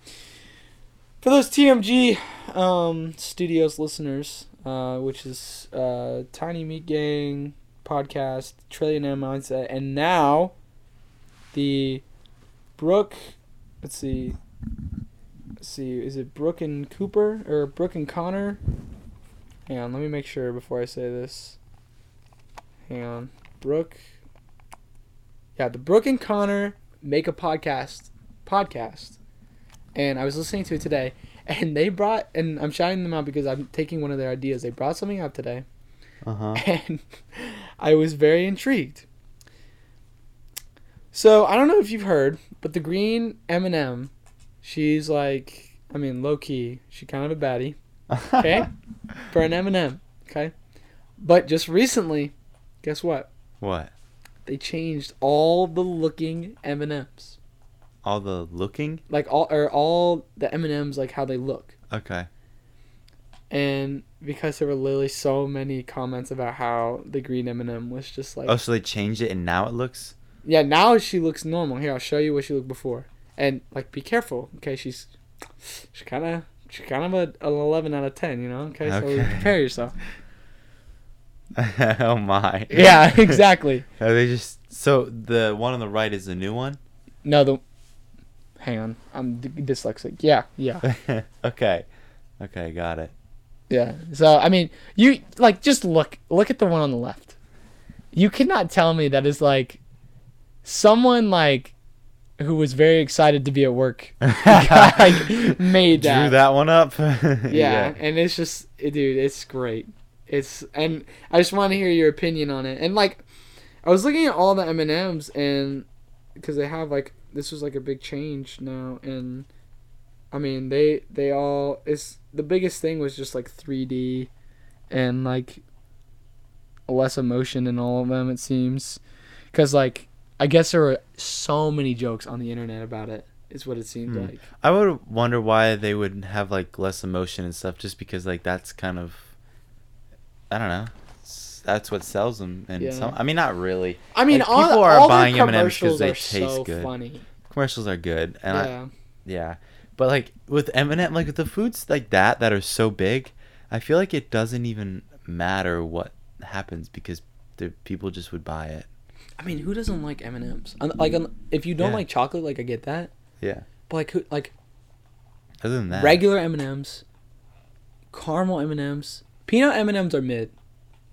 [SPEAKER 2] for those TMG um, Studios listeners, uh, which is uh, Tiny Meat Gang podcast, Trillionaire Mindset, and now the Brooke. Let's see. Let's see. Is it Brooke and Cooper or Brooke and Connor Hang on, let me make sure before I say this. Hang on. Brooke. Yeah, the Brooke and Connor make a podcast. Podcast. And I was listening to it today. And they brought, and I'm shouting them out because I'm taking one of their ideas. They brought something up today.
[SPEAKER 1] Uh huh.
[SPEAKER 2] and I was very intrigued. So I don't know if you've heard, but the green M&M, she's like, I mean, low key, she kind of a baddie, okay, for an M&M, okay. But just recently, guess what?
[SPEAKER 1] what?
[SPEAKER 2] They changed all the looking M&Ms,
[SPEAKER 1] All the looking?
[SPEAKER 2] like all or all the M&Ms, like how they look.
[SPEAKER 1] Okay.
[SPEAKER 2] And because there were literally so many comments about how the green M&M was just like
[SPEAKER 1] Oh, so they changed it and now it looks.
[SPEAKER 2] Yeah, now she looks normal. Here, I'll show you what she looked before. And like, be careful. Okay, she's she kind of she kind of a, an eleven out of ten. You know. Okay, so
[SPEAKER 1] Okay.
[SPEAKER 2] prepare yourself.
[SPEAKER 1] oh my.
[SPEAKER 2] Yeah, exactly.
[SPEAKER 1] Are they just so the one on the right is the new one?
[SPEAKER 2] No, the hang on, I'm d- dyslexic. Yeah, yeah,
[SPEAKER 1] okay. Okay, got it.
[SPEAKER 2] yeah. So I mean, you like just look look at the one on the left. You cannot tell me that is like someone like who was very excited to be at work like made that.
[SPEAKER 1] Drew that one up.
[SPEAKER 2] yeah, and it's just it- dude it's great it's and i just want to hear your opinion on it and like i was looking at all the m&ms and because they have like this was like a big change now and i mean they they all it's the biggest thing was just like 3d and like less emotion in all of them it seems. Because like i guess there were so many jokes on the internet about it is what it seemed
[SPEAKER 1] Hmm.
[SPEAKER 2] like.
[SPEAKER 1] I would wonder why they would have like less emotion and stuff, just because like that's kind of, I don't know, that's what sells them. And
[SPEAKER 2] Yeah.
[SPEAKER 1] some, I mean, not really.
[SPEAKER 2] I mean,
[SPEAKER 1] Like,
[SPEAKER 2] all,
[SPEAKER 1] people are
[SPEAKER 2] all
[SPEAKER 1] buying
[SPEAKER 2] their
[SPEAKER 1] M&Ms 'cause
[SPEAKER 2] commercials
[SPEAKER 1] they taste
[SPEAKER 2] so
[SPEAKER 1] good.
[SPEAKER 2] funny.
[SPEAKER 1] Commercials are good, and I,
[SPEAKER 2] yeah,
[SPEAKER 1] Yeah, but like with M&M, like with the foods like that that are so big, I feel like it doesn't even matter what happens because the people just would buy it.
[SPEAKER 2] I mean, who doesn't like M and M's? Like, if you don't
[SPEAKER 1] Yeah.
[SPEAKER 2] like chocolate, like I get that,
[SPEAKER 1] Yeah.
[SPEAKER 2] but like, who, like
[SPEAKER 1] Other than that,
[SPEAKER 2] regular M and M's, caramel M and M's, peanut M and M's are mid.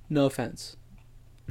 [SPEAKER 2] No offense.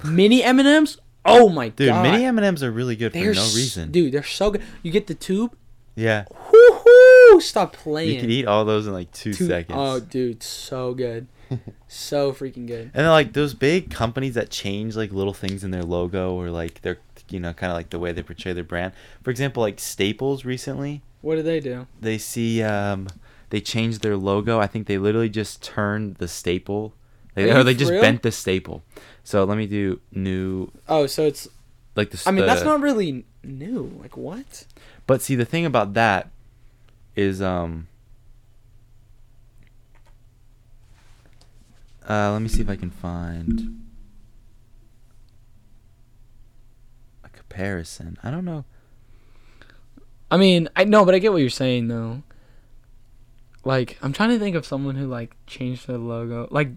[SPEAKER 2] Mini M and M's, oh my
[SPEAKER 1] dude,
[SPEAKER 2] god, dude!
[SPEAKER 1] mini M&Ms are really good for
[SPEAKER 2] They're
[SPEAKER 1] no
[SPEAKER 2] s-
[SPEAKER 1] reason.
[SPEAKER 2] dude. They're so good. You get the tube.
[SPEAKER 1] Yeah,
[SPEAKER 2] Whoo-hoo! Stop playing.
[SPEAKER 1] you can eat all those in like two,
[SPEAKER 2] Two-
[SPEAKER 1] seconds.
[SPEAKER 2] Oh, dude, so good, so freaking good.
[SPEAKER 1] And then like those big companies that change like little things in their logo or like their you know kind of like the way they portray their brand. For example, like Staples recently,
[SPEAKER 2] What do they do?
[SPEAKER 1] they see um they changed their logo. I think they literally just turned the staple. They, or they just
[SPEAKER 2] real?
[SPEAKER 1] bent the staple. So let me do new
[SPEAKER 2] Oh, so it's.
[SPEAKER 1] like the.
[SPEAKER 2] I mean, that's not really new. Like what?
[SPEAKER 1] But see, the thing about that is um. Uh, let me see if I can find a comparison. I don't know.
[SPEAKER 2] I mean, I know, but I get what you're saying though. Like, I'm trying to think of someone who like changed their logo. Like,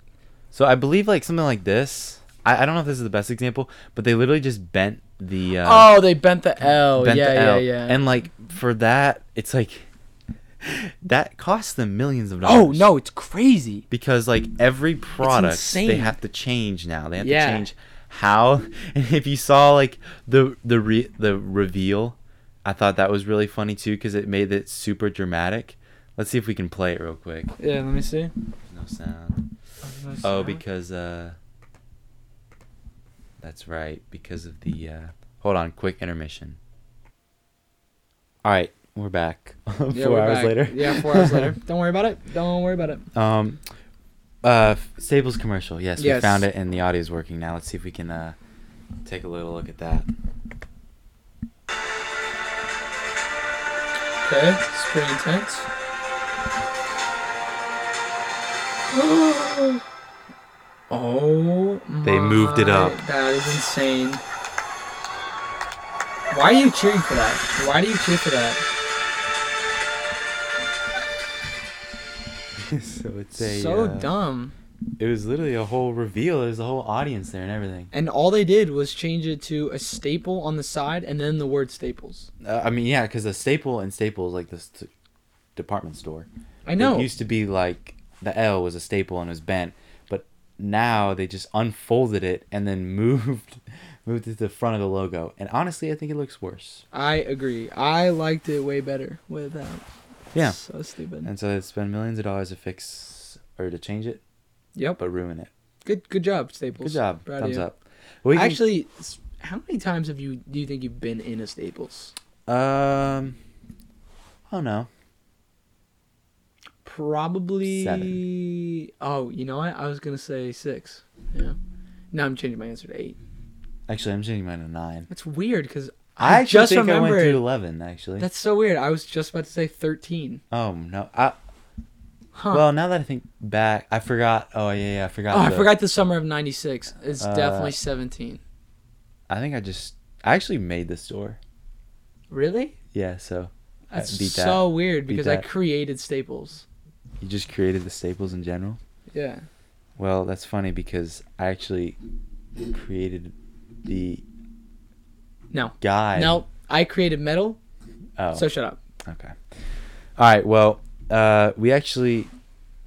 [SPEAKER 1] So I believe like something like this. I, I don't know if this is the best example, but they literally just bent the. Uh,
[SPEAKER 2] oh, they bent the L.
[SPEAKER 1] bent
[SPEAKER 2] yeah,
[SPEAKER 1] the
[SPEAKER 2] yeah,
[SPEAKER 1] L.
[SPEAKER 2] yeah.
[SPEAKER 1] And like for that, it's like that costs them millions of dollars.
[SPEAKER 2] oh no, it's crazy.
[SPEAKER 1] because like every product they have to change now. They have
[SPEAKER 2] Yeah.
[SPEAKER 1] to change how. And if you saw like the the re- the reveal, I thought that was really funny too because it made it super dramatic. Let's see if we can play it real quick.
[SPEAKER 2] Yeah, let me see.
[SPEAKER 1] No sound. Oh, because uh, that's right. Because of the uh, hold on, quick intermission. All right, we're back. Four
[SPEAKER 2] Yeah, we're
[SPEAKER 1] hours
[SPEAKER 2] back.
[SPEAKER 1] later.
[SPEAKER 2] Yeah, four hours later. Don't worry about it. Don't worry about it.
[SPEAKER 1] Um, uh, Staples commercial. Yes,
[SPEAKER 2] Yes.
[SPEAKER 1] we found it, and the audio is working now. Let's see if we can uh take a little look at that.
[SPEAKER 2] Okay, it's pretty intense. Oh,
[SPEAKER 1] They moved it up.
[SPEAKER 2] That is insane. Why are you cheering for that? Why do you cheer for that?
[SPEAKER 1] so it's a
[SPEAKER 2] so
[SPEAKER 1] uh,
[SPEAKER 2] dumb.
[SPEAKER 1] It was literally a whole reveal. There's a whole audience there and everything.
[SPEAKER 2] And all they did was change it to a staple on the side and then the word staples.
[SPEAKER 1] Uh, I mean, yeah, because a staple and Staples like this t- department store.
[SPEAKER 2] I know.
[SPEAKER 1] It used to be like the L was a staple and it was bent, now they just unfolded it and then moved moved it to the front of the logo. And honestly, I think it looks worse.
[SPEAKER 2] I agree. I liked it way better without.
[SPEAKER 1] Yeah.
[SPEAKER 2] So stupid.
[SPEAKER 1] And so they spend millions of dollars to fix or to change it,
[SPEAKER 2] Yep.
[SPEAKER 1] but ruin it.
[SPEAKER 2] Good. Good job, Staples.
[SPEAKER 1] Good job.
[SPEAKER 2] Proud
[SPEAKER 1] Thumbs up. We
[SPEAKER 2] Actually, how many times have you do you think you've been in a Staples?
[SPEAKER 1] um, I don't know.
[SPEAKER 2] Probably. seven. Oh, you know what? I was gonna say six. Yeah. Now I'm changing my answer to eight.
[SPEAKER 1] Actually, I'm changing mine to nine.
[SPEAKER 2] That's weird because
[SPEAKER 1] I,
[SPEAKER 2] I, just
[SPEAKER 1] think I went through eleven. Actually.
[SPEAKER 2] That's so weird. I was just about to say thirteen.
[SPEAKER 1] oh no. I,
[SPEAKER 2] Huh.
[SPEAKER 1] Well, now that I think back, I forgot. Oh yeah, yeah, I forgot.
[SPEAKER 2] oh, I
[SPEAKER 1] the-
[SPEAKER 2] forgot the summer of '96. It's
[SPEAKER 1] Uh,
[SPEAKER 2] definitely 17.
[SPEAKER 1] I think I just I actually made this store.
[SPEAKER 2] Really?
[SPEAKER 1] Yeah, so
[SPEAKER 2] That's
[SPEAKER 1] that.
[SPEAKER 2] so weird because I created Staples.
[SPEAKER 1] You just created the staples in general.
[SPEAKER 2] Yeah.
[SPEAKER 1] Well, that's funny because I actually created the
[SPEAKER 2] No.
[SPEAKER 1] guy.
[SPEAKER 2] No, I created metal.
[SPEAKER 1] Oh.
[SPEAKER 2] So shut up.
[SPEAKER 1] Okay. All right. Well, uh, we actually,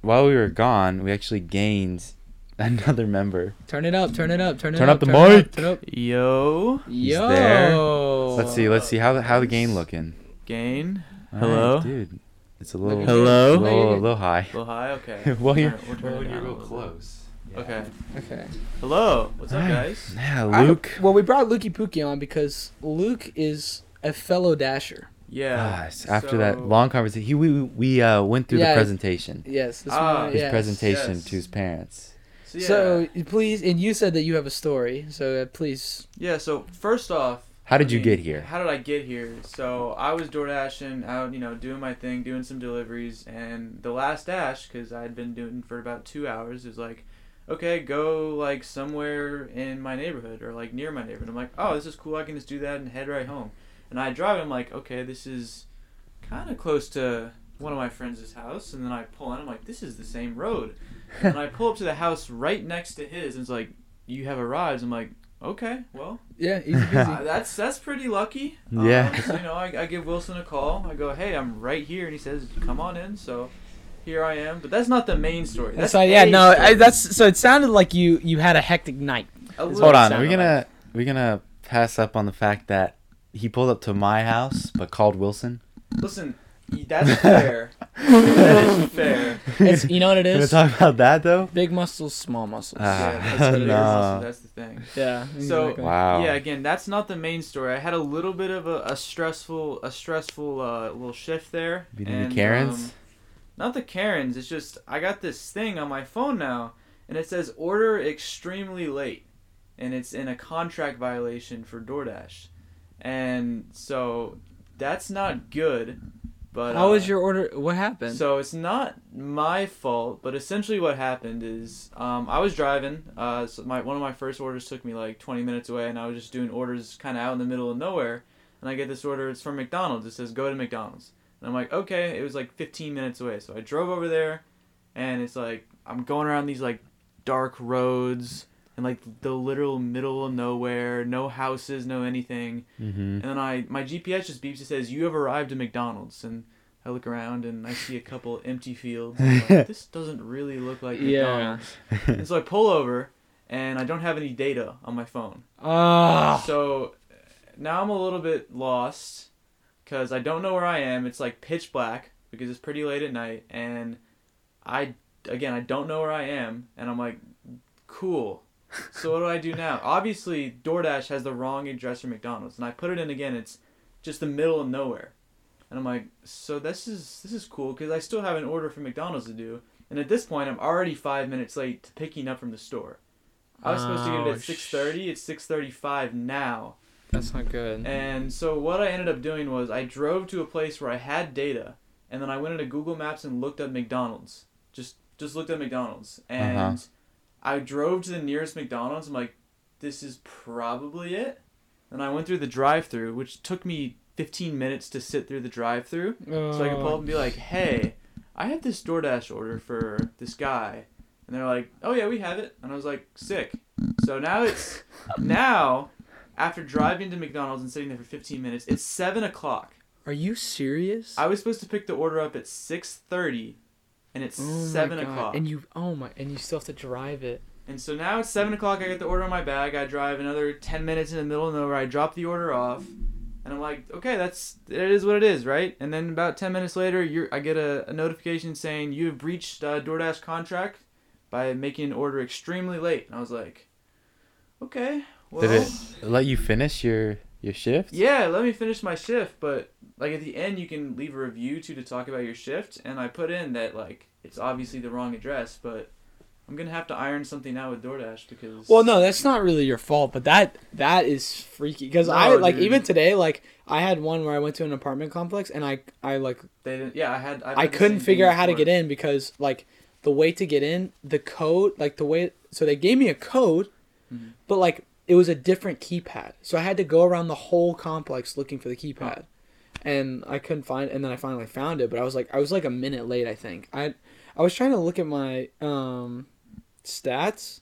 [SPEAKER 1] while we were gone, we actually gained another member.
[SPEAKER 2] Turn it up. Turn it up. Turn it up.
[SPEAKER 1] Turn
[SPEAKER 2] up.
[SPEAKER 1] up the
[SPEAKER 2] turn it
[SPEAKER 1] mic.
[SPEAKER 2] up, Turn it up.
[SPEAKER 5] Yo,
[SPEAKER 2] Yo.
[SPEAKER 1] there. Let's see. Let's see how how the gain looking.
[SPEAKER 5] gain.
[SPEAKER 1] All
[SPEAKER 5] Hello?
[SPEAKER 1] right, dude. It's a little.
[SPEAKER 2] at
[SPEAKER 5] Hello?
[SPEAKER 1] A little, a little high.
[SPEAKER 5] Little high. Okay.
[SPEAKER 1] well, you're,
[SPEAKER 5] Alright, we'll
[SPEAKER 1] well, you're real
[SPEAKER 5] little bit.
[SPEAKER 1] close.
[SPEAKER 5] Okay.
[SPEAKER 2] Okay.
[SPEAKER 5] Hello. What's up, guys?
[SPEAKER 1] Yeah,
[SPEAKER 2] I- well, we brought Lukey Pookie on because Luke is a fellow dasher.
[SPEAKER 5] Yeah.
[SPEAKER 1] Ah, s- after that long conversation, he we we uh, went through
[SPEAKER 2] Yeah.
[SPEAKER 1] the presentation,
[SPEAKER 2] Yes. This
[SPEAKER 5] Ah,
[SPEAKER 2] one,
[SPEAKER 1] his
[SPEAKER 2] yes.
[SPEAKER 1] presentation
[SPEAKER 5] yes.
[SPEAKER 1] to his parents.
[SPEAKER 5] So, yeah.
[SPEAKER 2] So please, and you said that you have a story. So uh, please.
[SPEAKER 5] yeah. So first off.
[SPEAKER 1] How did
[SPEAKER 5] I
[SPEAKER 1] you
[SPEAKER 5] mean,
[SPEAKER 1] get here?
[SPEAKER 5] How did I get here? So I was door dashing out, you know, doing my thing, doing some deliveries, and the last dash, because I had been doing for about two hours, is like, okay, go like somewhere in my neighborhood or like near my neighborhood. I'm like, oh, this is cool. I can just do that and head right home. And I drive. I'm like, okay, this is kind of close to one of my friends' house. And then I pull in. I'm like, this is the same road. And I pull up to the house right next to his, and it's like, you have arrived. I'm like, okay, well,
[SPEAKER 2] Yeah, easy
[SPEAKER 5] uh, that's that's pretty lucky.
[SPEAKER 1] Yeah.
[SPEAKER 5] Um, so, you know, I, I give Wilson a call. I go, hey, I'm right here, and he says, come on in. So here I am. But that's not the main story. That's
[SPEAKER 2] so yeah, no,
[SPEAKER 5] story.
[SPEAKER 2] I, that's so it sounded like you you had a hectic night.
[SPEAKER 5] A
[SPEAKER 2] Hold
[SPEAKER 5] little-
[SPEAKER 1] Hold on, are we gonna we gonna pass up on the fact that he pulled up to my house but called Wilson?
[SPEAKER 5] Listen, that's fair. that is fair.
[SPEAKER 2] It's you know what it is?
[SPEAKER 1] Gonna
[SPEAKER 2] is.
[SPEAKER 1] talk about that though?
[SPEAKER 2] Big muscles, small muscles.
[SPEAKER 1] Ah,
[SPEAKER 5] Yeah, that's what it is. That's the thing.
[SPEAKER 2] yeah.
[SPEAKER 5] So-
[SPEAKER 2] exactly.
[SPEAKER 1] Wow.
[SPEAKER 5] Yeah, again, that's not the main story. I had a little bit of a, a stressful, a stressful uh, little shift there.
[SPEAKER 1] Beat any
[SPEAKER 5] and,
[SPEAKER 1] Karens?
[SPEAKER 5] um, not the Karens. It's just I got this thing on my phone now, and it says order extremely late, and it's in a contract violation for DoorDash, and so that's not good. But
[SPEAKER 2] How
[SPEAKER 5] uh,
[SPEAKER 2] was your order? What happened?
[SPEAKER 5] so it's not my fault, but essentially what happened is um, I was driving. Uh, so my one of my first orders took me like 20 minutes away, and I was just doing orders kind of out in the middle of nowhere. And I get this order. It's from McDonald's. It says go to McDonald's, and I'm like, okay. It was like 15 minutes away, so I drove over there, and it's like I'm going around these like dark roads and like the literal middle of nowhere, no houses, no anything.
[SPEAKER 1] Mm-hmm.
[SPEAKER 5] And then I my GPS just beeps. It says you have arrived at McDonald's, and I look around and I see a couple empty fields. I'm like, this doesn't really look like
[SPEAKER 2] Yeah.
[SPEAKER 5] McDonald's. And so I pull over, and I don't have any data on my phone.
[SPEAKER 2] Ah.
[SPEAKER 5] So now I'm a little bit lost because I don't know where I am. It's like pitch black because it's pretty late at night, and I again I don't know where I am, and I'm like, cool. So what do I do now? Obviously, DoorDash has the wrong address for McDonald's, and I put it in again. It's just the middle of nowhere, and I'm like, so this is this is cool because I still have an order for McDonald's to do, and at this point I'm already five minutes late to picking up from the store. I was supposed to get it
[SPEAKER 2] Oh,
[SPEAKER 5] at six thirty. It's six thirty-five now.
[SPEAKER 2] That's not good.
[SPEAKER 5] And so what I ended up doing was I drove to a place where I had data, and then I went into Google Maps and looked up McDonald's. Just just looked at McDonald's, and
[SPEAKER 1] Uh-huh.
[SPEAKER 5] I drove to the nearest McDonald's. I'm like, this is probably it. And I went through the drive-through, which took me 15 minutes to sit through the drive-through, so I could pull up and be like, oh. hey, I had this DoorDash order for this guy, and they're like, oh yeah, we have it, and I was like, sick. So now it's now after driving to McDonald's and sitting there for 15 minutes, it's seven o'clock.
[SPEAKER 2] Are you serious?
[SPEAKER 5] I was supposed to pick the order up at 6:30, and it's
[SPEAKER 2] Oh my
[SPEAKER 5] seven
[SPEAKER 2] God.
[SPEAKER 5] o'clock.
[SPEAKER 2] And you, oh my, and you still have to drive it.
[SPEAKER 5] And so now it's seven o'clock. I get the order on my bag. I drive another ten minutes in the middle of nowhere. I drop the order off, and I'm like, okay, that's it is what it is, right? And then about ten minutes later, you're I get a, a notification saying you have breached uh, DoorDash contract by making an order extremely late. And I was like, okay, well,
[SPEAKER 1] Did it let you finish your your shift?
[SPEAKER 5] yeah, let me finish my shift. But like at the end, you can leave a review too to talk about your shift, and I put in that like it's obviously the wrong address, but I'm gonna have to iron something out with DoorDash because
[SPEAKER 2] Well, no, that's not really your fault, but that that is freaky because I
[SPEAKER 5] No,
[SPEAKER 2] like
[SPEAKER 5] dude.
[SPEAKER 2] even today, like I had one where I went to an apartment complex and I I like
[SPEAKER 5] they didn't. Yeah, I had. I've
[SPEAKER 2] I couldn't figure out how to get in because like the way to get in, the code, like the way so they gave me a code,
[SPEAKER 5] Mhm.
[SPEAKER 2] but like it was a different keypad. So I had to go around the whole complex looking for the keypad. And I couldn't find and then I finally found it, but I was like I was like a minute late, I think. I I was trying to look at my um stats,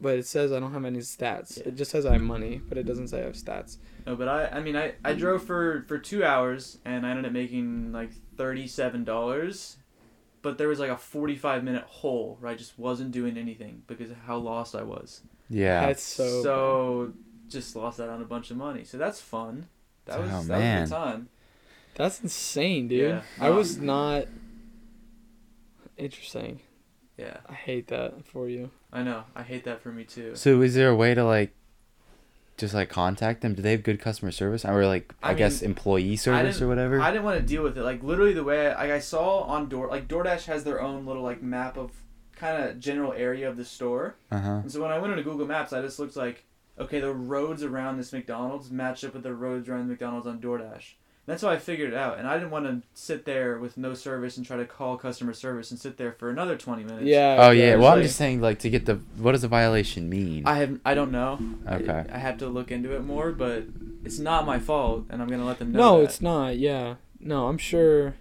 [SPEAKER 2] but it says I don't have any stats.
[SPEAKER 5] Yeah.
[SPEAKER 2] It just says I have money, but it doesn't say I have stats.
[SPEAKER 5] No, but I. I mean, I I drove for for two hours and I ended up making like thirty seven dollars. But there was like a forty five minute hole where I just wasn't doing anything because of how lost I was.
[SPEAKER 1] Yeah.
[SPEAKER 2] That's so
[SPEAKER 5] so just lost out on a bunch of money. So that's fun. That was
[SPEAKER 1] Oh,
[SPEAKER 5] that
[SPEAKER 1] man.
[SPEAKER 5] was a good time.
[SPEAKER 2] That's insane, dude.
[SPEAKER 5] Yeah.
[SPEAKER 2] I
[SPEAKER 5] um,
[SPEAKER 2] was not interesting.
[SPEAKER 5] Yeah,
[SPEAKER 2] I hate that for you.
[SPEAKER 5] I know. I hate that for me too.
[SPEAKER 1] So is there a way to like just like contact them? Do they have good customer service? Or like I,
[SPEAKER 5] I
[SPEAKER 1] guess employee service or whatever?
[SPEAKER 5] I didn't want to deal with it. Like literally the way I, like I saw on Door like DoorDash has their own little like map of kind of general area of the store.
[SPEAKER 1] Uh-huh.
[SPEAKER 5] And so when I went into Google Maps, I just looked like okay, the roads around this McDonald's match up with the roads around the McDonald's on DoorDash. That's how I figured it out, and I didn't want to sit there with no service and try to call customer service and sit there for another twenty minutes.
[SPEAKER 2] Yeah.
[SPEAKER 1] Oh yeah. Well, I'm just saying like to get the what does the violation mean?
[SPEAKER 5] I have I don't know.
[SPEAKER 1] Okay.
[SPEAKER 5] I, I have to look into it more, but it's not my fault, and I'm gonna let them know.
[SPEAKER 2] No,
[SPEAKER 5] that.
[SPEAKER 2] it's not. Yeah. No, I'm sure.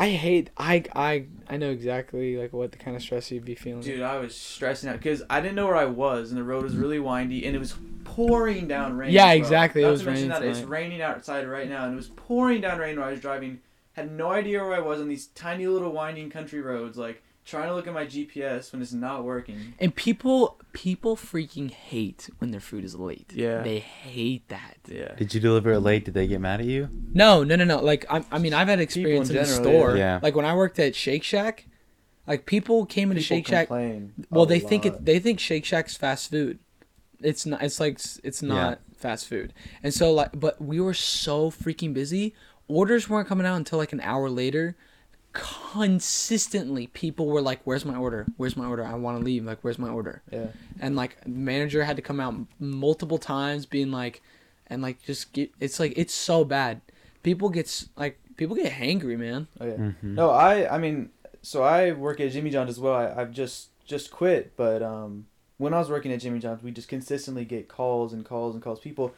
[SPEAKER 2] I hate. I I I know exactly like what the kind of stress you'd be feeling.
[SPEAKER 5] Dude, I was stressing out because I didn't know where I was, and the road was really windy, and it was pouring down rain.
[SPEAKER 2] Yeah, exactly, it was raining
[SPEAKER 5] that it's raining outside right now, and it was pouring down rain while I was driving. Had no idea where I was on these tiny little winding country roads, like trying to look at my GPS when it's not working.
[SPEAKER 2] And people people freaking hate when their food is late.
[SPEAKER 5] Yeah.
[SPEAKER 2] They hate that.
[SPEAKER 5] Yeah.
[SPEAKER 1] Did you deliver it late? Did they get mad at you?
[SPEAKER 2] No, no, no, no. Like I, I mean, I've had experience in,
[SPEAKER 5] in
[SPEAKER 2] the store.
[SPEAKER 1] yeah. Yeah.
[SPEAKER 2] Like when I worked at Shake Shack, like people came into Shake Shack.
[SPEAKER 5] complain.
[SPEAKER 2] Well,
[SPEAKER 5] a
[SPEAKER 2] they think
[SPEAKER 5] lot.
[SPEAKER 2] it. They think Shake Shack's fast food. It's not. It's like it's not fast food. And so like, but we were so freaking busy. Orders weren't coming out until like an hour later. Consistently, people were like, "Where's my order? Where's my order? I want to leave. Like, where's my order?"
[SPEAKER 5] Yeah.
[SPEAKER 2] And like, manager had to come out multiple times, being like, and like, just get. It's like it's so bad. People get like people get hangry, man.
[SPEAKER 5] Oh yeah.
[SPEAKER 1] Mm-hmm.
[SPEAKER 5] No, I I mean, so I work at Jimmy John's as well. I, I've just just quit, but um, when I was working at Jimmy John's, we just consistently get calls and calls and calls. People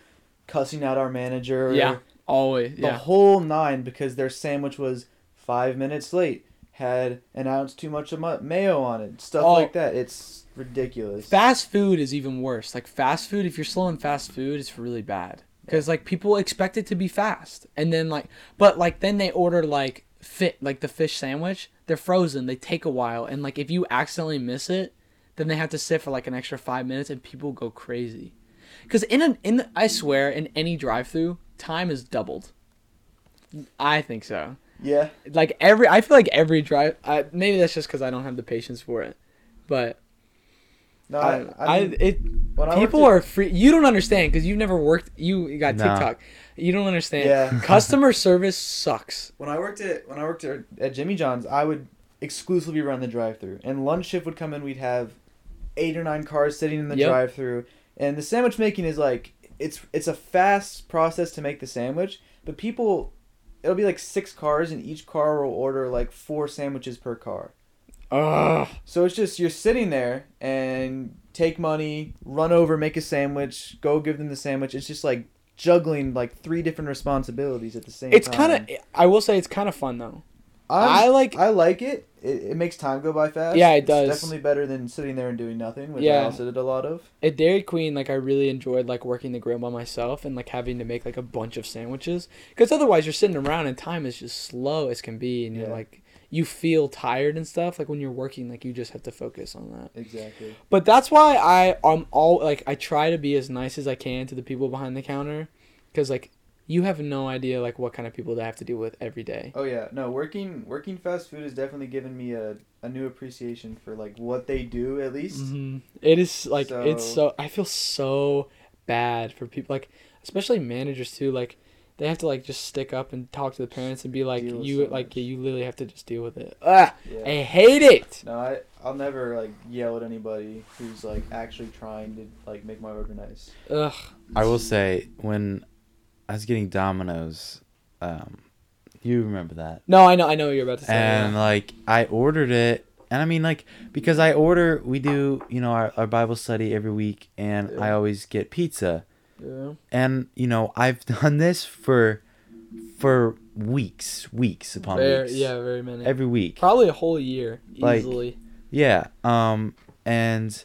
[SPEAKER 5] cussing out our manager.
[SPEAKER 2] Yeah, always.
[SPEAKER 5] The
[SPEAKER 2] Yeah.
[SPEAKER 5] whole nine because their sandwich was five minutes late, had an ounce too much of mayo on it, stuff
[SPEAKER 2] Oh.
[SPEAKER 5] like that. It's ridiculous.
[SPEAKER 2] Fast food is even worse. Like fast food, if you're slow in fast food, it's really bad. Because like people expect it to be fast, and then like, but like then they order like fit like the fish sandwich. They're frozen. They take a while, and like if you accidentally miss it, then they have to sit for like an extra five minutes, and people go crazy. Because in an in the, I swear in any drive-through, time is doubled. I think so.
[SPEAKER 5] Yeah.
[SPEAKER 2] Like every, I feel like every drive. I, maybe that's just because I don't have the patience for it, but
[SPEAKER 5] No,
[SPEAKER 2] I,
[SPEAKER 5] I,
[SPEAKER 2] I,
[SPEAKER 5] I, mean,
[SPEAKER 2] it
[SPEAKER 5] when
[SPEAKER 2] people
[SPEAKER 5] worked
[SPEAKER 2] are free. You don't understand because you've never worked. You got
[SPEAKER 1] No.
[SPEAKER 2] TikTok. You don't understand.
[SPEAKER 5] Yeah.
[SPEAKER 2] Customer service sucks.
[SPEAKER 5] when I worked at when I worked at, at Jimmy John's, I would exclusively run the drive-through, and lunch shift would come in. We'd have eight or nine cars sitting in the
[SPEAKER 2] Yep.
[SPEAKER 5] drive-through, and the sandwich making is like it's it's a fast process to make the sandwich, but people. It'll be like six cars, and each car will order like four sandwiches per car.
[SPEAKER 2] Ugh.
[SPEAKER 5] So it's just you're sitting there and take money, run over, make a sandwich, go give them the sandwich. It's just like juggling like three different responsibilities at the same
[SPEAKER 2] It's
[SPEAKER 5] time.
[SPEAKER 2] kind of. I will say it's kind of fun though. I like-
[SPEAKER 5] I like it. it. It makes time go by fast.
[SPEAKER 2] Yeah, it
[SPEAKER 5] It's
[SPEAKER 2] does.
[SPEAKER 5] definitely better than sitting there and doing nothing, which I also did a lot of.
[SPEAKER 2] At Dairy Queen, like I really enjoyed like working the grill by myself and like having to make like a bunch of sandwiches because otherwise you're sitting around and time is just slow as can be and you're
[SPEAKER 5] Yeah.
[SPEAKER 2] like you feel tired and stuff. Like when you're working, like you just have to focus on that.
[SPEAKER 5] Exactly.
[SPEAKER 2] But that's why I I'm all like I try to be as nice as I can to the people behind the counter, because like you have no idea like what kind of people they have to deal with every day.
[SPEAKER 5] Oh yeah, no, working working fast food has definitely given me a, a new appreciation for like what they do at least.
[SPEAKER 2] hmm It is like it's
[SPEAKER 5] So-
[SPEAKER 2] so I feel so bad for people like especially managers too like they have to like just stick up and talk to the parents and be like
[SPEAKER 5] Deal
[SPEAKER 2] you
[SPEAKER 5] so
[SPEAKER 2] like yeah, you literally have to just deal with it. Ah,
[SPEAKER 5] Yeah.
[SPEAKER 2] I hate it.
[SPEAKER 5] No, I I'll never like yell at anybody who's like actually trying to like make my order nice.
[SPEAKER 2] Ugh.
[SPEAKER 1] I will say when I was getting Domino's, um, you remember that,
[SPEAKER 2] No, I know I know what you're about to say.
[SPEAKER 1] and
[SPEAKER 2] yeah.
[SPEAKER 1] like I ordered it, and I mean like because I order, we do you know our, our Bible study every week, and I always get pizza,
[SPEAKER 2] yeah.
[SPEAKER 1] and you know I've done this for for weeks, weeks upon
[SPEAKER 2] Very,
[SPEAKER 1] weeks,
[SPEAKER 2] yeah, very many.
[SPEAKER 1] every week.
[SPEAKER 2] Probably a whole year
[SPEAKER 1] Like,
[SPEAKER 2] easily.
[SPEAKER 1] Yeah. Um and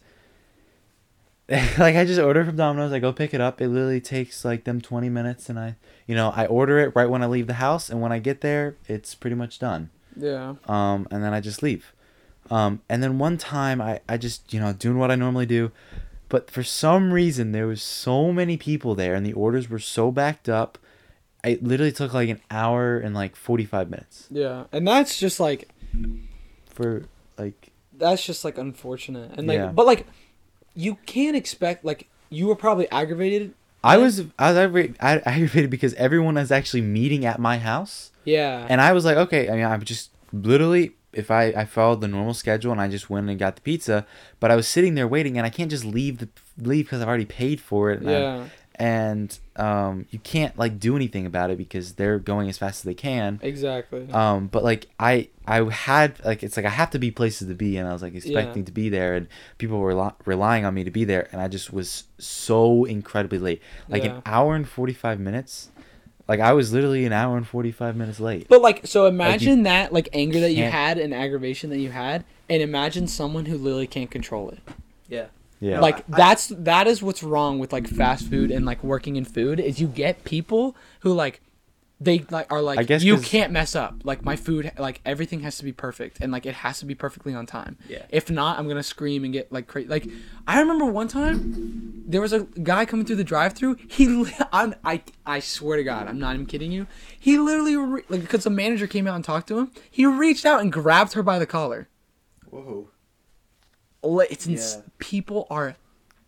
[SPEAKER 1] like I just order from Domino's, I go pick it up. It literally takes like them 20 minutes and I you know, I order it right when I leave the house and when I get there, it's pretty much done.
[SPEAKER 2] Yeah.
[SPEAKER 1] Um and then I just leave. Um and then one time I I just, you know, doing what I normally do, but for some reason there was so many people there and the orders were so backed up. It literally took like an hour and like 45 minutes
[SPEAKER 2] Yeah. And that's just like
[SPEAKER 1] for like
[SPEAKER 2] that's just like unfortunate. And like
[SPEAKER 1] Yeah.
[SPEAKER 2] but like you can't expect like you were probably aggravated.
[SPEAKER 1] I was I was aggra- I- aggravated because everyone was actually meeting at my house,
[SPEAKER 2] Yeah.
[SPEAKER 1] and I was like, okay, I mean, I'm just literally if I I followed the normal schedule and I just went and got the pizza, but I was sitting there waiting, and I can't just leave the leave because I've already paid for it, and, I-
[SPEAKER 2] yeah.
[SPEAKER 1] And um you can't like do anything about it because they're going as fast as they can.
[SPEAKER 2] Exactly.
[SPEAKER 1] Um, but like I, I had like it's like I have to be places to be, and I was like expecting to be there, and people were rel- relying on me to be there, and I just was so incredibly late, like
[SPEAKER 2] Yeah.
[SPEAKER 1] an hour and forty five minutes. Like I was literally an hour and forty five minutes late.
[SPEAKER 2] But like, so imagine that like anger that you had and aggravation that you had, and imagine someone who literally can't control it.
[SPEAKER 5] Yeah.
[SPEAKER 1] Yeah,
[SPEAKER 2] like that's that is what's wrong with like fast food and like working in food is you get people who like they like are like
[SPEAKER 1] I guess
[SPEAKER 2] you
[SPEAKER 1] 'cause-
[SPEAKER 2] can't mess up. Like my food like everything has to be perfect and like it has to be perfectly on time.
[SPEAKER 5] Yeah.
[SPEAKER 2] if not i'm gonna scream and get like crazy like i remember one time there was a guy coming through the drive-through he li- I'm, i i swear to god i'm not even kidding you. He literally re- like because the manager came out and talked to him he reached out and grabbed her by the collar.
[SPEAKER 5] Whoa.
[SPEAKER 2] It's ins-
[SPEAKER 5] Yeah.
[SPEAKER 2] people are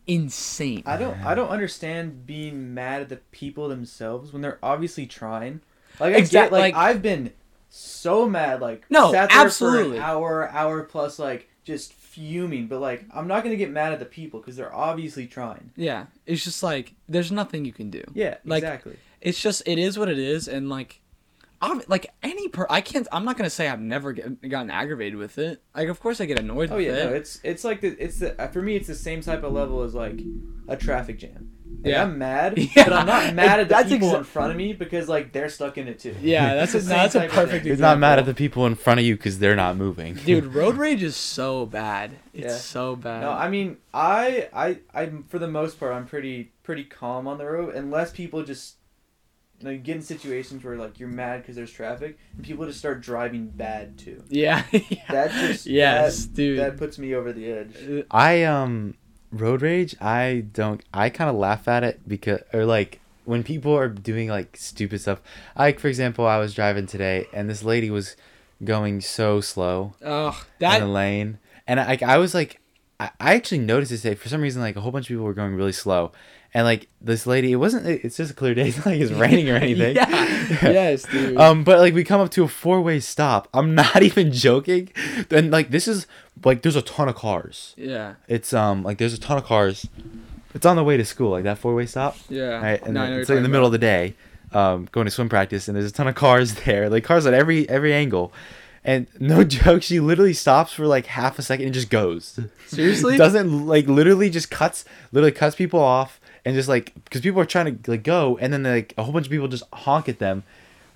[SPEAKER 2] insane
[SPEAKER 5] I don't I don't understand being mad at the people themselves when they're obviously trying. Like I
[SPEAKER 2] Exact-
[SPEAKER 5] get like,
[SPEAKER 2] like-
[SPEAKER 5] I've been so mad like
[SPEAKER 2] No,
[SPEAKER 5] sat there
[SPEAKER 2] absolutely.
[SPEAKER 5] for an hour hour plus like just fuming but like I'm not going to get mad at the people cuz they're obviously trying.
[SPEAKER 2] Yeah, it's just like there's nothing you can do.
[SPEAKER 5] Yeah,
[SPEAKER 2] Like,
[SPEAKER 5] exactly.
[SPEAKER 2] It's just it is what it is, and like, like any per I can't. I'm not gonna say I've never get, gotten aggravated with it. Like, of course I get annoyed
[SPEAKER 5] Oh
[SPEAKER 2] with
[SPEAKER 5] yeah,
[SPEAKER 2] it.
[SPEAKER 5] no, it's it's like the it's the uh, for me it's the same type of level as like a traffic jam. Like,
[SPEAKER 2] Yeah.
[SPEAKER 5] I'm mad,
[SPEAKER 2] Yeah.
[SPEAKER 5] but I'm not mad at the
[SPEAKER 2] That's
[SPEAKER 5] people
[SPEAKER 2] exa-
[SPEAKER 5] in front of me because like they're stuck in it too.
[SPEAKER 2] yeah, that's a, no, that's a
[SPEAKER 5] same type of
[SPEAKER 2] perfect.
[SPEAKER 5] thing.
[SPEAKER 1] he's not mad at the people in front of you because they're not moving.
[SPEAKER 2] dude. Road rage is so bad. It's
[SPEAKER 5] Yeah.
[SPEAKER 2] so bad.
[SPEAKER 5] No, I mean, I, I, I'm for the most part, I'm pretty, pretty calm on the road, unless people just, like, get in situations where like you're mad because there's traffic, and people just start driving bad too.
[SPEAKER 2] yeah, yeah.
[SPEAKER 5] That just,
[SPEAKER 2] yes,
[SPEAKER 5] that,
[SPEAKER 2] dude.
[SPEAKER 5] that puts me over the edge.
[SPEAKER 1] I um road rage. I don't. I kind of laugh at it because or like when people are doing like stupid stuff. Like for example, I was driving today and this lady was going so slow.
[SPEAKER 2] Oh,
[SPEAKER 1] in the lane, and I, I was like, I, I actually noticed this day for some reason. Like a whole bunch of people were going really slow, and like this lady, it wasn't. It's just a clear day. It's not like it's raining or anything.
[SPEAKER 2] Yeah. yes, dude.
[SPEAKER 1] Um, but like we come up to a four way stop. I'm not even joking. And like this is like there's a ton of cars.
[SPEAKER 2] yeah,
[SPEAKER 1] It's um like there's a ton of cars. It's on the way to school, like that four way stop.
[SPEAKER 2] yeah.
[SPEAKER 1] Right, and
[SPEAKER 2] No,
[SPEAKER 1] then it's like in the middle of the day, um, going to swim practice, and there's a ton of cars there, like cars at every every angle, and no joke, she literally stops for like half a second and just goes.
[SPEAKER 2] Seriously?
[SPEAKER 1] Doesn't like literally just cuts, literally cuts people off, and just like because people are trying to like go, and then like a whole bunch of people just honk at them.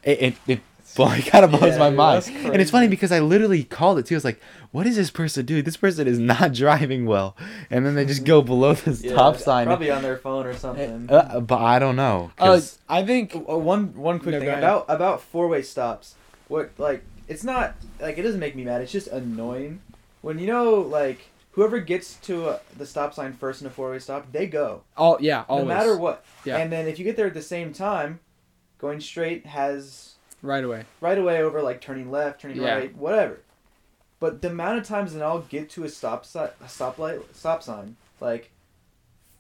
[SPEAKER 1] It it, it like, kind of blows
[SPEAKER 5] Yeah,
[SPEAKER 1] my mind, and it's funny because I literally called it too. I was like, "What is this person doing? This person is not driving well," and then they just go below the
[SPEAKER 5] Yeah,
[SPEAKER 1] stop sign.
[SPEAKER 5] probably on their phone or something.
[SPEAKER 1] Uh, but I don't know.
[SPEAKER 2] Uh,
[SPEAKER 1] 'cause-
[SPEAKER 2] I think
[SPEAKER 5] Uh, one one quick
[SPEAKER 2] No,
[SPEAKER 5] thing about about four way stops. What like it's not like it doesn't make me mad. It's just annoying when you know like whoever gets to uh, the stop sign first in a four way stop, they go
[SPEAKER 2] Oh yeah, always.
[SPEAKER 5] no matter what.
[SPEAKER 2] Yeah.
[SPEAKER 5] And then if you get there at the same time, going straight has
[SPEAKER 2] Right away.
[SPEAKER 5] right away over like turning left, turning
[SPEAKER 2] Yeah.
[SPEAKER 5] right, whatever. But the amount of times that I'll get to a stop si- a stoplight stop sign like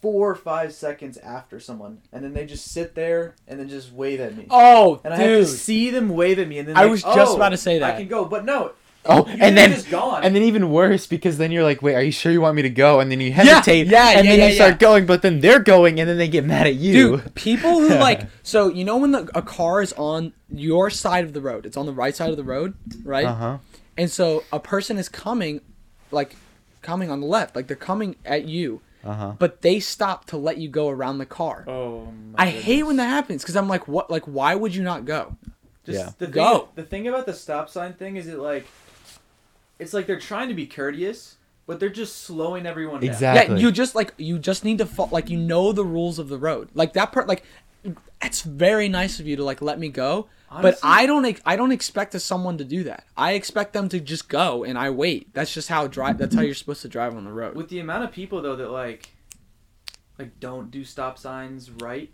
[SPEAKER 5] four or five seconds after someone, and then they just sit there and then just wave at me.
[SPEAKER 2] Oh,
[SPEAKER 5] And I have to see them wave at me, and then
[SPEAKER 2] I
[SPEAKER 5] like,
[SPEAKER 2] was just
[SPEAKER 5] "Oh,
[SPEAKER 2] about to say that."
[SPEAKER 5] I can go, but no.
[SPEAKER 1] Oh,
[SPEAKER 5] you
[SPEAKER 1] and then
[SPEAKER 5] gone.
[SPEAKER 1] and then even worse because then you're like, wait, are you sure you want me to go? And then you hesitate,
[SPEAKER 2] yeah,
[SPEAKER 1] and
[SPEAKER 2] yeah,
[SPEAKER 1] then
[SPEAKER 2] yeah,
[SPEAKER 1] you start going, but then they're going, and then they get mad at you.
[SPEAKER 2] Dude, people who like so you know when the, a car is on your side of the road, it's on the right side of the road, right?
[SPEAKER 1] Uh huh.
[SPEAKER 2] And so a person is coming, like, coming on the left, like they're coming at you,
[SPEAKER 1] Uh huh.
[SPEAKER 2] but they stop to let you go around the car.
[SPEAKER 5] oh,
[SPEAKER 2] I hate when that happens because I'm like, what? Like, why would you not go?
[SPEAKER 5] Just
[SPEAKER 1] Yeah.
[SPEAKER 5] the thing,
[SPEAKER 2] Go.
[SPEAKER 5] The thing about the stop sign thing is it like, it's like they're trying to be courteous, but they're just slowing everyone down.
[SPEAKER 1] Exactly.
[SPEAKER 2] Yeah, you just like you just need to fo- like you know the rules of the road. Like that part, like it's very nice of you to like let me go. but I don't ex- I don't expect someone to do that. I expect them to just go and I wait. That's just how drive. That's how you're supposed to drive on the road.
[SPEAKER 5] With the amount of people though that like, like don't do stop signs right,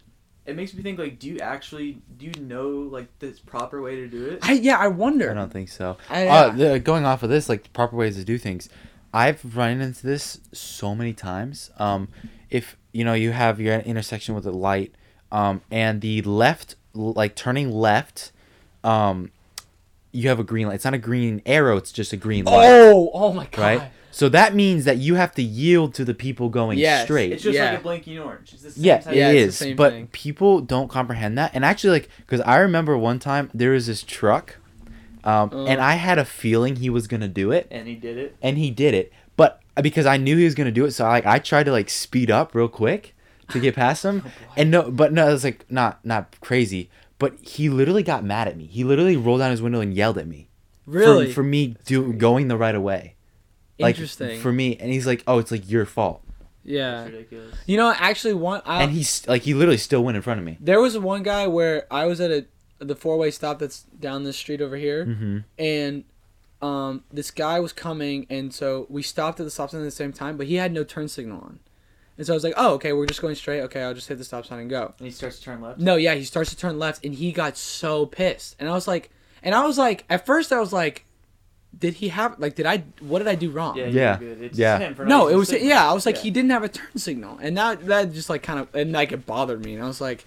[SPEAKER 5] it makes me think like, do you actually do you know like the proper way to do it?
[SPEAKER 2] I yeah, I wonder.
[SPEAKER 1] I don't think so.
[SPEAKER 2] I-
[SPEAKER 1] uh, the, going off of this, like the proper ways to do things, I've run into this so many times. Um, if you know you have your intersection with a light, um, and the left, like turning left, um, you have a green light. It's not a green arrow. It's just a green light,
[SPEAKER 2] Oh, oh my god.
[SPEAKER 1] right? So that means that you have to yield to the people going
[SPEAKER 2] Yes.
[SPEAKER 1] straight.
[SPEAKER 5] It's just
[SPEAKER 2] Yeah.
[SPEAKER 5] like a blinking orange. It's the same
[SPEAKER 1] Yeah,
[SPEAKER 5] type
[SPEAKER 2] Yeah,
[SPEAKER 1] it
[SPEAKER 2] it's the
[SPEAKER 1] is.
[SPEAKER 2] same
[SPEAKER 1] But
[SPEAKER 2] thing.
[SPEAKER 1] people don't comprehend that. And actually, like, because I remember one time there was this truck, um,
[SPEAKER 2] Uh.
[SPEAKER 1] and I had a feeling he was gonna do it,
[SPEAKER 5] And he did it.
[SPEAKER 1] and he did it. But because I knew he was gonna do it, so I, like I tried to like speed up real quick to get past him, and no, but no, it was like not not crazy. But he literally got mad at me. He literally rolled down his window and yelled at me. for-
[SPEAKER 2] Really?
[SPEAKER 1] For, me do going the right away. Like,
[SPEAKER 2] Interesting.
[SPEAKER 1] For me, and he's like, "Oh, it's like your fault,"
[SPEAKER 2] yeah.
[SPEAKER 5] It's ridiculous.
[SPEAKER 2] You know, actually, one. I,
[SPEAKER 1] and he's like, he literally still went in front of me.
[SPEAKER 2] There was one guy where I was at a the four way stop that's down this street over here,
[SPEAKER 1] Mm-hmm.
[SPEAKER 2] and um, this guy was coming, and so we stopped at the stop sign at the same time, but he had no turn signal on, and so I was like, oh, okay, we're just going straight. Okay, I'll just hit the stop sign and go.
[SPEAKER 5] And he starts to turn left.
[SPEAKER 2] No, yeah, he starts to turn left, and he got so pissed, and I was like, and I was like, at first I was like, did he have like, did I, what did I do wrong?
[SPEAKER 5] Yeah,
[SPEAKER 1] Yeah.
[SPEAKER 5] It's
[SPEAKER 1] Yeah.
[SPEAKER 5] him for
[SPEAKER 2] No, it was
[SPEAKER 5] using
[SPEAKER 2] yeah. I was like,
[SPEAKER 5] Yeah.
[SPEAKER 2] he didn't have a turn signal, and that that just like kind of and like it bothered me, and I was like,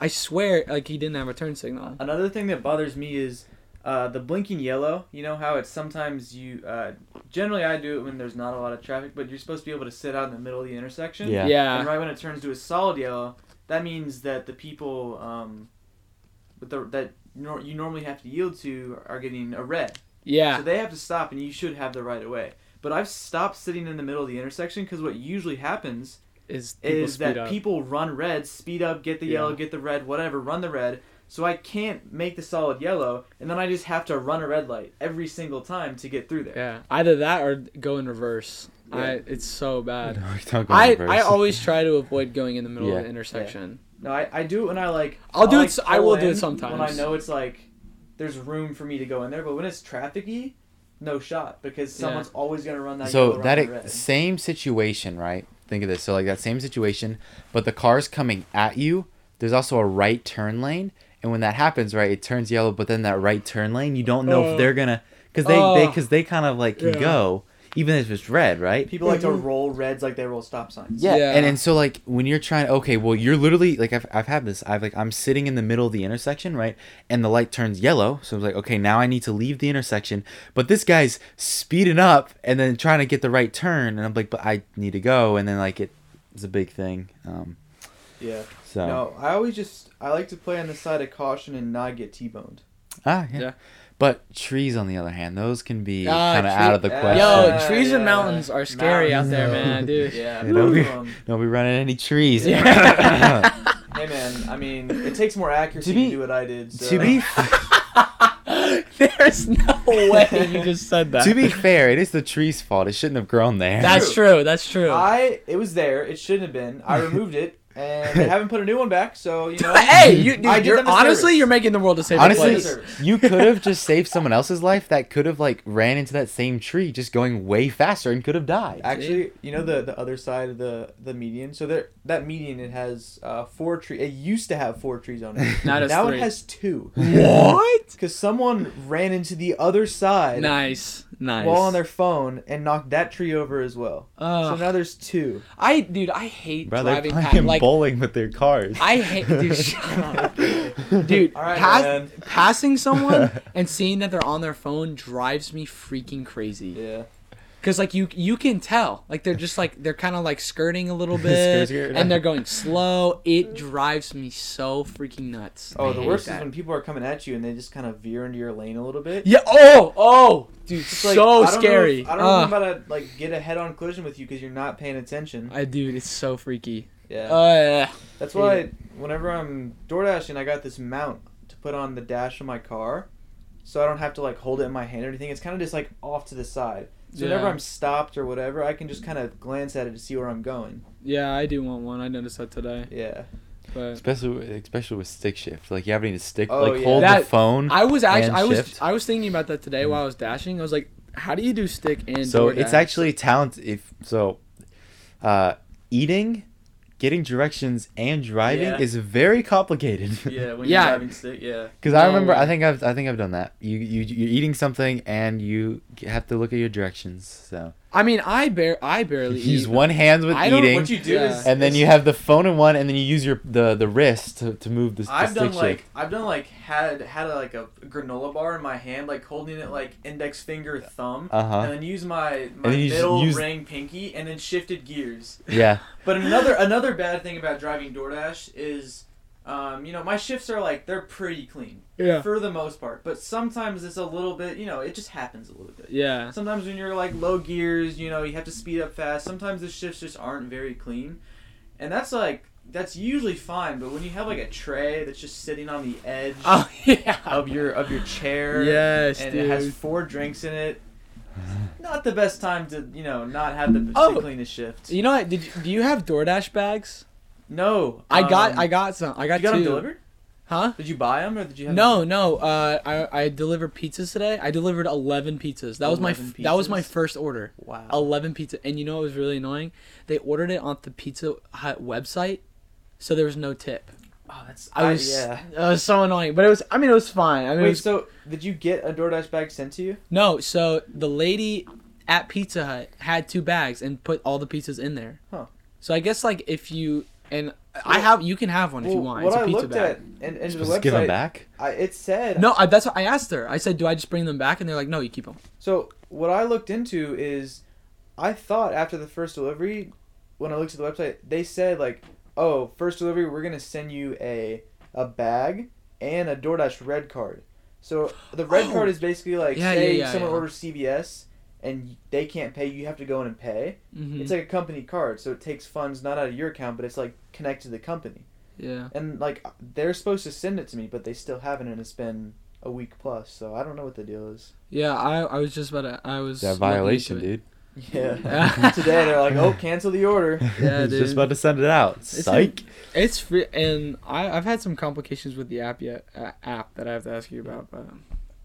[SPEAKER 2] I swear, like he didn't have a turn signal.
[SPEAKER 5] Another thing that bothers me is uh, the blinking yellow. You know how it's sometimes you. Uh, generally, I do it when there's not a lot of traffic, but you're supposed to be able to sit out in the middle of the intersection.
[SPEAKER 1] Yeah.
[SPEAKER 2] Yeah,
[SPEAKER 5] And right when it turns to a solid yellow, that means that the people um, with the that nor- you normally have to yield to are getting a red.
[SPEAKER 2] Yeah,
[SPEAKER 5] So they have to stop, and you should have the right of way. But I've stopped sitting in the middle of the intersection because what usually happens
[SPEAKER 2] is
[SPEAKER 5] is that
[SPEAKER 2] up.
[SPEAKER 5] people run red, speed up, get the
[SPEAKER 2] Yeah.
[SPEAKER 5] yellow, get the red, whatever, run the red. So I can't make the solid yellow, and then I just have to run a red light every single time to get through there.
[SPEAKER 2] yeah, either that or go in reverse.
[SPEAKER 5] Yeah.
[SPEAKER 2] I it's so bad.
[SPEAKER 1] Don't go
[SPEAKER 2] I. I always try to avoid going in the middle
[SPEAKER 1] Yeah.
[SPEAKER 2] of the intersection.
[SPEAKER 5] No, I, I do it when I like.
[SPEAKER 2] I'll do
[SPEAKER 5] like,
[SPEAKER 2] it I
[SPEAKER 5] pull
[SPEAKER 2] will do it
[SPEAKER 5] in
[SPEAKER 2] sometimes.
[SPEAKER 5] when I know it's like there's room for me to go in there. But when it's trafficy, no shot because
[SPEAKER 2] Yeah.
[SPEAKER 5] someone's always gonna run that.
[SPEAKER 1] so
[SPEAKER 5] yellow,
[SPEAKER 1] that
[SPEAKER 5] run the
[SPEAKER 1] ex- same situation, right? Think of this. So like that same situation, but the car's coming at you. There's also a right turn lane, and when that happens, right, it turns yellow. But then that right turn lane, you don't know
[SPEAKER 2] Oh.
[SPEAKER 1] if they're gonna, because they they
[SPEAKER 2] Oh.
[SPEAKER 1] because they kind of like can
[SPEAKER 2] Yeah.
[SPEAKER 1] go, even if it's red, right?
[SPEAKER 5] people like to
[SPEAKER 2] Mhm.
[SPEAKER 5] roll reds like they roll stop signs.
[SPEAKER 1] Yeah.
[SPEAKER 2] Yeah.
[SPEAKER 1] And and so like when you're trying okay, well you're literally like I've I've had this. I've like I'm sitting in the middle of the intersection, right? And the light turns yellow. So I'm like, okay, now I need to leave the intersection. But this guy's speeding up and then trying to get the right turn and I'm like, but I need to go and then like it it's a big thing. Um
[SPEAKER 5] Yeah.
[SPEAKER 1] so
[SPEAKER 5] No, I always just I like to play on the side of caution and not get t-boned.
[SPEAKER 1] ah yeah.
[SPEAKER 2] Yeah.
[SPEAKER 1] But trees on the other hand, those can be
[SPEAKER 2] Ah,
[SPEAKER 1] kind of out of the
[SPEAKER 5] Yeah.
[SPEAKER 1] question.
[SPEAKER 2] Yo,
[SPEAKER 5] Yeah,
[SPEAKER 2] trees and
[SPEAKER 5] yeah.
[SPEAKER 2] mountains are scary out there,
[SPEAKER 5] Mountains.
[SPEAKER 2] man, dude.
[SPEAKER 5] Yeah.
[SPEAKER 1] Yeah, don't be,
[SPEAKER 5] um,
[SPEAKER 1] don't be running any trees.
[SPEAKER 2] Yeah.
[SPEAKER 5] hey man, I mean, it takes more accuracy
[SPEAKER 1] To
[SPEAKER 5] to,
[SPEAKER 1] be-
[SPEAKER 5] do what I did. So.
[SPEAKER 1] to be
[SPEAKER 2] There's no way you just said that.
[SPEAKER 1] to be fair, it is the tree's fault. It shouldn't have grown there.
[SPEAKER 2] That's true. That's true.
[SPEAKER 5] I it was there. It shouldn't have been. I removed it. And they haven't put a new one back. So you know.
[SPEAKER 2] hey, you, dude,
[SPEAKER 5] I
[SPEAKER 2] you're, honestly, you're making the world a safer
[SPEAKER 1] Honestly,
[SPEAKER 2] place.
[SPEAKER 1] you could have just saved someone else's life that could have like ran into that same tree just going way faster and could have died.
[SPEAKER 5] Actually, you know the the other side of the the median. So there, that median it has uh, four trees. It used to have four trees on it.
[SPEAKER 2] Now it has
[SPEAKER 5] now
[SPEAKER 2] three.
[SPEAKER 5] it has two.
[SPEAKER 2] What?
[SPEAKER 5] Because someone ran into the other side
[SPEAKER 2] Nice, nice.
[SPEAKER 5] while on their phone and knocked that tree over as well. so now there's two.
[SPEAKER 2] I, dude, I hate
[SPEAKER 1] Bro, they're
[SPEAKER 2] driving
[SPEAKER 1] playing
[SPEAKER 2] past. Like,
[SPEAKER 1] bowling with their cars.
[SPEAKER 2] I hate, dude. shut up. Dude,
[SPEAKER 5] All right,
[SPEAKER 2] pass- passing someone and seeing that they're on their phone drives me freaking crazy.
[SPEAKER 5] Yeah.
[SPEAKER 2] Cause like you you can tell like they're just like they're kind of like skirting a little bit
[SPEAKER 1] skirt.
[SPEAKER 2] and they're going slow. It drives me so freaking nuts.
[SPEAKER 5] Oh,
[SPEAKER 2] I
[SPEAKER 5] the worst
[SPEAKER 2] that.
[SPEAKER 5] is when people are coming at you and they just kind of veer into your lane a little bit.
[SPEAKER 2] Yeah. Oh. Oh. Dude.
[SPEAKER 5] It's like,
[SPEAKER 2] so
[SPEAKER 5] I don't know
[SPEAKER 2] scary.
[SPEAKER 5] if- I don't know if I'm
[SPEAKER 2] Uh,
[SPEAKER 5] about to like get a head-on collision with you because you're not paying attention.
[SPEAKER 2] I dude, it's so freaky.
[SPEAKER 5] Yeah.
[SPEAKER 2] Uh,
[SPEAKER 5] That's
[SPEAKER 2] hate
[SPEAKER 5] why whenever I'm door dashing, I got this mount to put on the dash of my car, so I don't have to like hold it in my hand or anything. It's kind of just like off to the side. So whenever I'm stopped or whatever, I can just kind of glance at it to see where I'm going.
[SPEAKER 2] yeah, I do want one. I noticed that today,
[SPEAKER 5] Yeah.
[SPEAKER 2] but
[SPEAKER 1] especially especially with stick shift. Like you having to stick
[SPEAKER 5] Oh,
[SPEAKER 1] like
[SPEAKER 5] yeah.
[SPEAKER 1] hold the
[SPEAKER 2] That-
[SPEAKER 1] phone.
[SPEAKER 2] I was actually I was
[SPEAKER 1] shift.
[SPEAKER 2] I was thinking about that today while I was dashing. I was like, how do you do stick and
[SPEAKER 1] so
[SPEAKER 2] DoorDash?
[SPEAKER 1] it's actually talent if so uh eating getting directions and driving
[SPEAKER 5] Yeah.
[SPEAKER 1] is very complicated
[SPEAKER 5] Yeah. When
[SPEAKER 2] Yeah.
[SPEAKER 5] you're driving stick. Yeah.
[SPEAKER 1] because i remember i think i've i think i've done that you you you're eating something and you have to look at your directions so
[SPEAKER 2] I mean, I bear I barely
[SPEAKER 1] use
[SPEAKER 2] eat.
[SPEAKER 1] one hand with
[SPEAKER 2] I don't-
[SPEAKER 1] eating
[SPEAKER 5] What you do
[SPEAKER 2] Yeah.
[SPEAKER 5] is
[SPEAKER 1] and then
[SPEAKER 5] is-
[SPEAKER 1] you have the phone in one and then you use your the the wrist to, to move the, the
[SPEAKER 5] I've
[SPEAKER 1] stick
[SPEAKER 5] done like
[SPEAKER 1] shift
[SPEAKER 5] I've done like had had a, like a granola bar in my hand, like holding it like index finger thumb,
[SPEAKER 1] uh-huh
[SPEAKER 5] and then use my my
[SPEAKER 1] then you just
[SPEAKER 5] middle
[SPEAKER 1] use-
[SPEAKER 5] ring pinky, and then shifted gears.
[SPEAKER 1] yeah
[SPEAKER 5] But another another bad thing about driving DoorDash is, um, you know, my shifts are like they're pretty clean
[SPEAKER 2] Yeah.
[SPEAKER 5] for the most part. But sometimes it's a little bit, you know, it just happens a little bit.
[SPEAKER 2] Yeah.
[SPEAKER 5] Sometimes when you're like low gears, you know, you have to speed up fast. Sometimes the shifts just aren't very clean, and that's like that's usually fine. But when you have like a tray that's just sitting on the edge
[SPEAKER 2] Oh yeah.
[SPEAKER 5] of your of your chair,
[SPEAKER 2] Yes,
[SPEAKER 5] and
[SPEAKER 2] dude.
[SPEAKER 5] it has four drinks in it. Not the best time to you know not have the,
[SPEAKER 2] Oh.
[SPEAKER 5] the cleanest shift.
[SPEAKER 2] You know what? Did you, do you have DoorDash bags?
[SPEAKER 5] No,
[SPEAKER 2] I got
[SPEAKER 5] um,
[SPEAKER 2] I got some. I got
[SPEAKER 5] You
[SPEAKER 2] got two.
[SPEAKER 5] them delivered?
[SPEAKER 2] Huh?
[SPEAKER 5] Did you buy them or did you have?
[SPEAKER 2] No, no. Uh, I I delivered pizzas today. I delivered eleven pizzas. That was my
[SPEAKER 5] 11
[SPEAKER 2] f- that was my first order.
[SPEAKER 5] Wow.
[SPEAKER 2] Eleven pizza, and you know what was really annoying? They ordered it on the Pizza Hut website, so there was no tip.
[SPEAKER 5] Oh, that's
[SPEAKER 2] I was
[SPEAKER 5] yeah.
[SPEAKER 2] it was so annoying, but it was. I mean, it was fine. I mean,
[SPEAKER 5] Wait,
[SPEAKER 2] was,
[SPEAKER 5] so did you get a DoorDash bag sent to you?
[SPEAKER 2] no. So the lady at Pizza Hut had two bags and put all the pizzas in there.
[SPEAKER 5] Huh.
[SPEAKER 2] So I guess like if you and I have you can have one if you
[SPEAKER 5] Well,
[SPEAKER 2] want.
[SPEAKER 5] What
[SPEAKER 2] it's a
[SPEAKER 5] I
[SPEAKER 2] pizza
[SPEAKER 5] looked
[SPEAKER 2] bag.
[SPEAKER 5] at and, and the
[SPEAKER 1] supposed to give them back
[SPEAKER 5] I, it said
[SPEAKER 2] No, I, that's what I asked her. I said, "Do I just bring them back?" And they're like, "No, you keep them."
[SPEAKER 5] So what I looked into is, I thought after the first delivery, when I looked at the website, they said like, "Oh, first delivery, we're gonna send you a a bag and a DoorDash red card." So the red
[SPEAKER 2] Oh.
[SPEAKER 5] card is basically like,
[SPEAKER 2] Yeah,
[SPEAKER 5] say
[SPEAKER 2] yeah, yeah,
[SPEAKER 5] someone
[SPEAKER 2] yeah.
[SPEAKER 5] orders CVS and they can't pay, you have to go in and pay.
[SPEAKER 2] Mm-hmm.
[SPEAKER 5] It's like a company card, so it takes funds not out of your account, but it's like connected to the company.
[SPEAKER 2] yeah.
[SPEAKER 5] And like they're supposed to send it to me, but they still haven't, and it's been a week plus. So I don't know what the deal is.
[SPEAKER 2] Yeah, I, I was just about to. I was.
[SPEAKER 1] that violation
[SPEAKER 2] into it.
[SPEAKER 1] dude
[SPEAKER 5] Yeah. Today they're like, oh, cancel the order.
[SPEAKER 2] Yeah, dude.
[SPEAKER 1] just about to send it out
[SPEAKER 2] It's
[SPEAKER 1] psych
[SPEAKER 2] It's free, and I I've had some complications with the app yet uh, app that I have to ask you about, but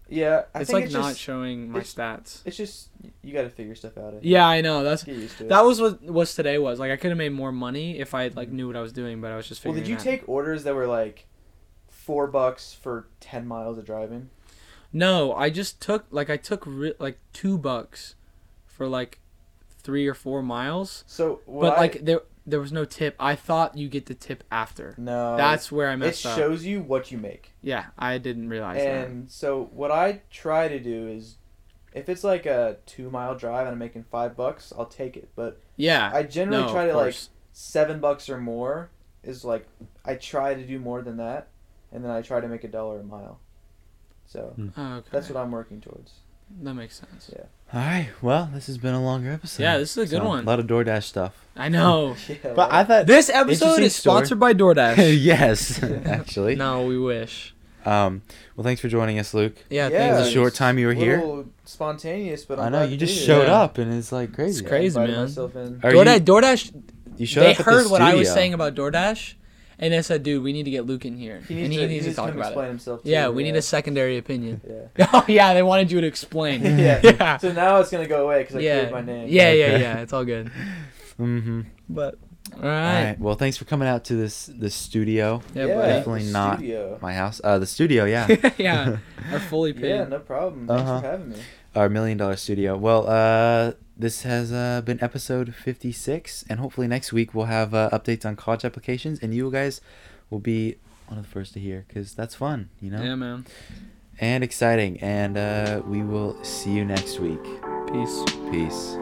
[SPEAKER 5] Yeah, I
[SPEAKER 2] it's
[SPEAKER 5] think
[SPEAKER 2] like
[SPEAKER 5] it's
[SPEAKER 2] not
[SPEAKER 5] just,
[SPEAKER 2] showing my
[SPEAKER 5] it's-
[SPEAKER 2] stats.
[SPEAKER 5] It's just you got to figure stuff out. I.
[SPEAKER 2] Yeah, I know. That's
[SPEAKER 5] Get used to it.
[SPEAKER 2] that was what was today was like. I could have made more money if I like knew what I was doing, but I was just
[SPEAKER 5] well, did you
[SPEAKER 2] out.
[SPEAKER 5] take orders that were like four bucks for ten miles of driving?
[SPEAKER 2] No, I just took like I took re- like two bucks for like three or four miles,
[SPEAKER 5] So what
[SPEAKER 2] but
[SPEAKER 5] I-
[SPEAKER 2] like there there was no tip. I thought you get the tip after.
[SPEAKER 5] no,
[SPEAKER 2] That's where I
[SPEAKER 5] it
[SPEAKER 2] messed up.
[SPEAKER 5] It shows you what you make.
[SPEAKER 2] Yeah, I didn't realize that.
[SPEAKER 5] And so what I try to do is, if it's like a two mile drive and I'm making five bucks, I'll take it. But
[SPEAKER 2] Yeah,
[SPEAKER 5] I generally
[SPEAKER 2] no,
[SPEAKER 5] try to like seven bucks or more is like I try to do more than that, and then I try to make a dollar a mile. So hmm.
[SPEAKER 2] Oh, okay.
[SPEAKER 5] that's what I'm working towards.
[SPEAKER 2] that makes sense.
[SPEAKER 5] Yeah.
[SPEAKER 1] All right well this has been a longer episode
[SPEAKER 2] Yeah, this is a good
[SPEAKER 1] So,
[SPEAKER 2] one.
[SPEAKER 1] a lot of DoorDash stuff
[SPEAKER 2] I know.
[SPEAKER 5] Yeah,
[SPEAKER 1] but I thought
[SPEAKER 2] This episode
[SPEAKER 1] Interesting
[SPEAKER 2] is
[SPEAKER 1] story.
[SPEAKER 2] sponsored by DoorDash.
[SPEAKER 1] yes actually
[SPEAKER 2] no, we wish.
[SPEAKER 1] um well thanks for joining us luke
[SPEAKER 2] Yeah,
[SPEAKER 5] Yeah,
[SPEAKER 1] it was a short time you were
[SPEAKER 5] a
[SPEAKER 1] here
[SPEAKER 5] little Spontaneous, but I'm
[SPEAKER 1] i know
[SPEAKER 5] glad
[SPEAKER 1] you
[SPEAKER 5] to
[SPEAKER 1] just
[SPEAKER 5] be
[SPEAKER 1] showed.
[SPEAKER 2] Yeah.
[SPEAKER 1] up and it's like crazy
[SPEAKER 2] It's crazy,
[SPEAKER 5] Invited
[SPEAKER 2] man.
[SPEAKER 5] Myself in.
[SPEAKER 1] Are
[SPEAKER 2] DoorDash,
[SPEAKER 1] you-
[SPEAKER 2] DoorDash,
[SPEAKER 1] You showed
[SPEAKER 2] they
[SPEAKER 1] up at the
[SPEAKER 2] heard what I was
[SPEAKER 1] studio.
[SPEAKER 2] saying about DoorDash, and they said, "Dude, we need to get Luke in here.
[SPEAKER 5] He
[SPEAKER 2] and
[SPEAKER 5] needs
[SPEAKER 2] he
[SPEAKER 5] to,
[SPEAKER 2] needs to talk about
[SPEAKER 5] explain
[SPEAKER 2] it."
[SPEAKER 5] himself. Too,
[SPEAKER 2] Yeah, we need a secondary opinion.
[SPEAKER 5] Yeah.
[SPEAKER 2] oh yeah, they wanted you to explain.
[SPEAKER 5] yeah.
[SPEAKER 2] yeah.
[SPEAKER 5] So now it's gonna go away because I
[SPEAKER 2] yeah.
[SPEAKER 5] cleared my name.
[SPEAKER 2] Yeah, yeah,
[SPEAKER 1] Okay.
[SPEAKER 2] yeah. It's all good.
[SPEAKER 1] Mm-hmm.
[SPEAKER 2] But all
[SPEAKER 1] All
[SPEAKER 2] right.
[SPEAKER 1] right. Well, thanks for coming out to this this studio,
[SPEAKER 2] Yeah,
[SPEAKER 5] Yeah.
[SPEAKER 1] Definitely
[SPEAKER 5] the
[SPEAKER 1] not.
[SPEAKER 5] Studio.
[SPEAKER 1] my house, uh, the studio. Yeah,
[SPEAKER 2] yeah. Our fully paid.
[SPEAKER 5] Yeah, no problem. Thanks
[SPEAKER 1] Uh-huh.
[SPEAKER 5] for having me.
[SPEAKER 1] our million dollar studio. Well, uh, this has uh, been episode fifty six, and hopefully next week we'll have uh, updates on college applications, and you guys will be one of the first to hear because that's fun, you know,
[SPEAKER 2] Yeah, man.
[SPEAKER 1] and exciting. And uh, we will see you next week.
[SPEAKER 2] Peace.
[SPEAKER 1] Peace.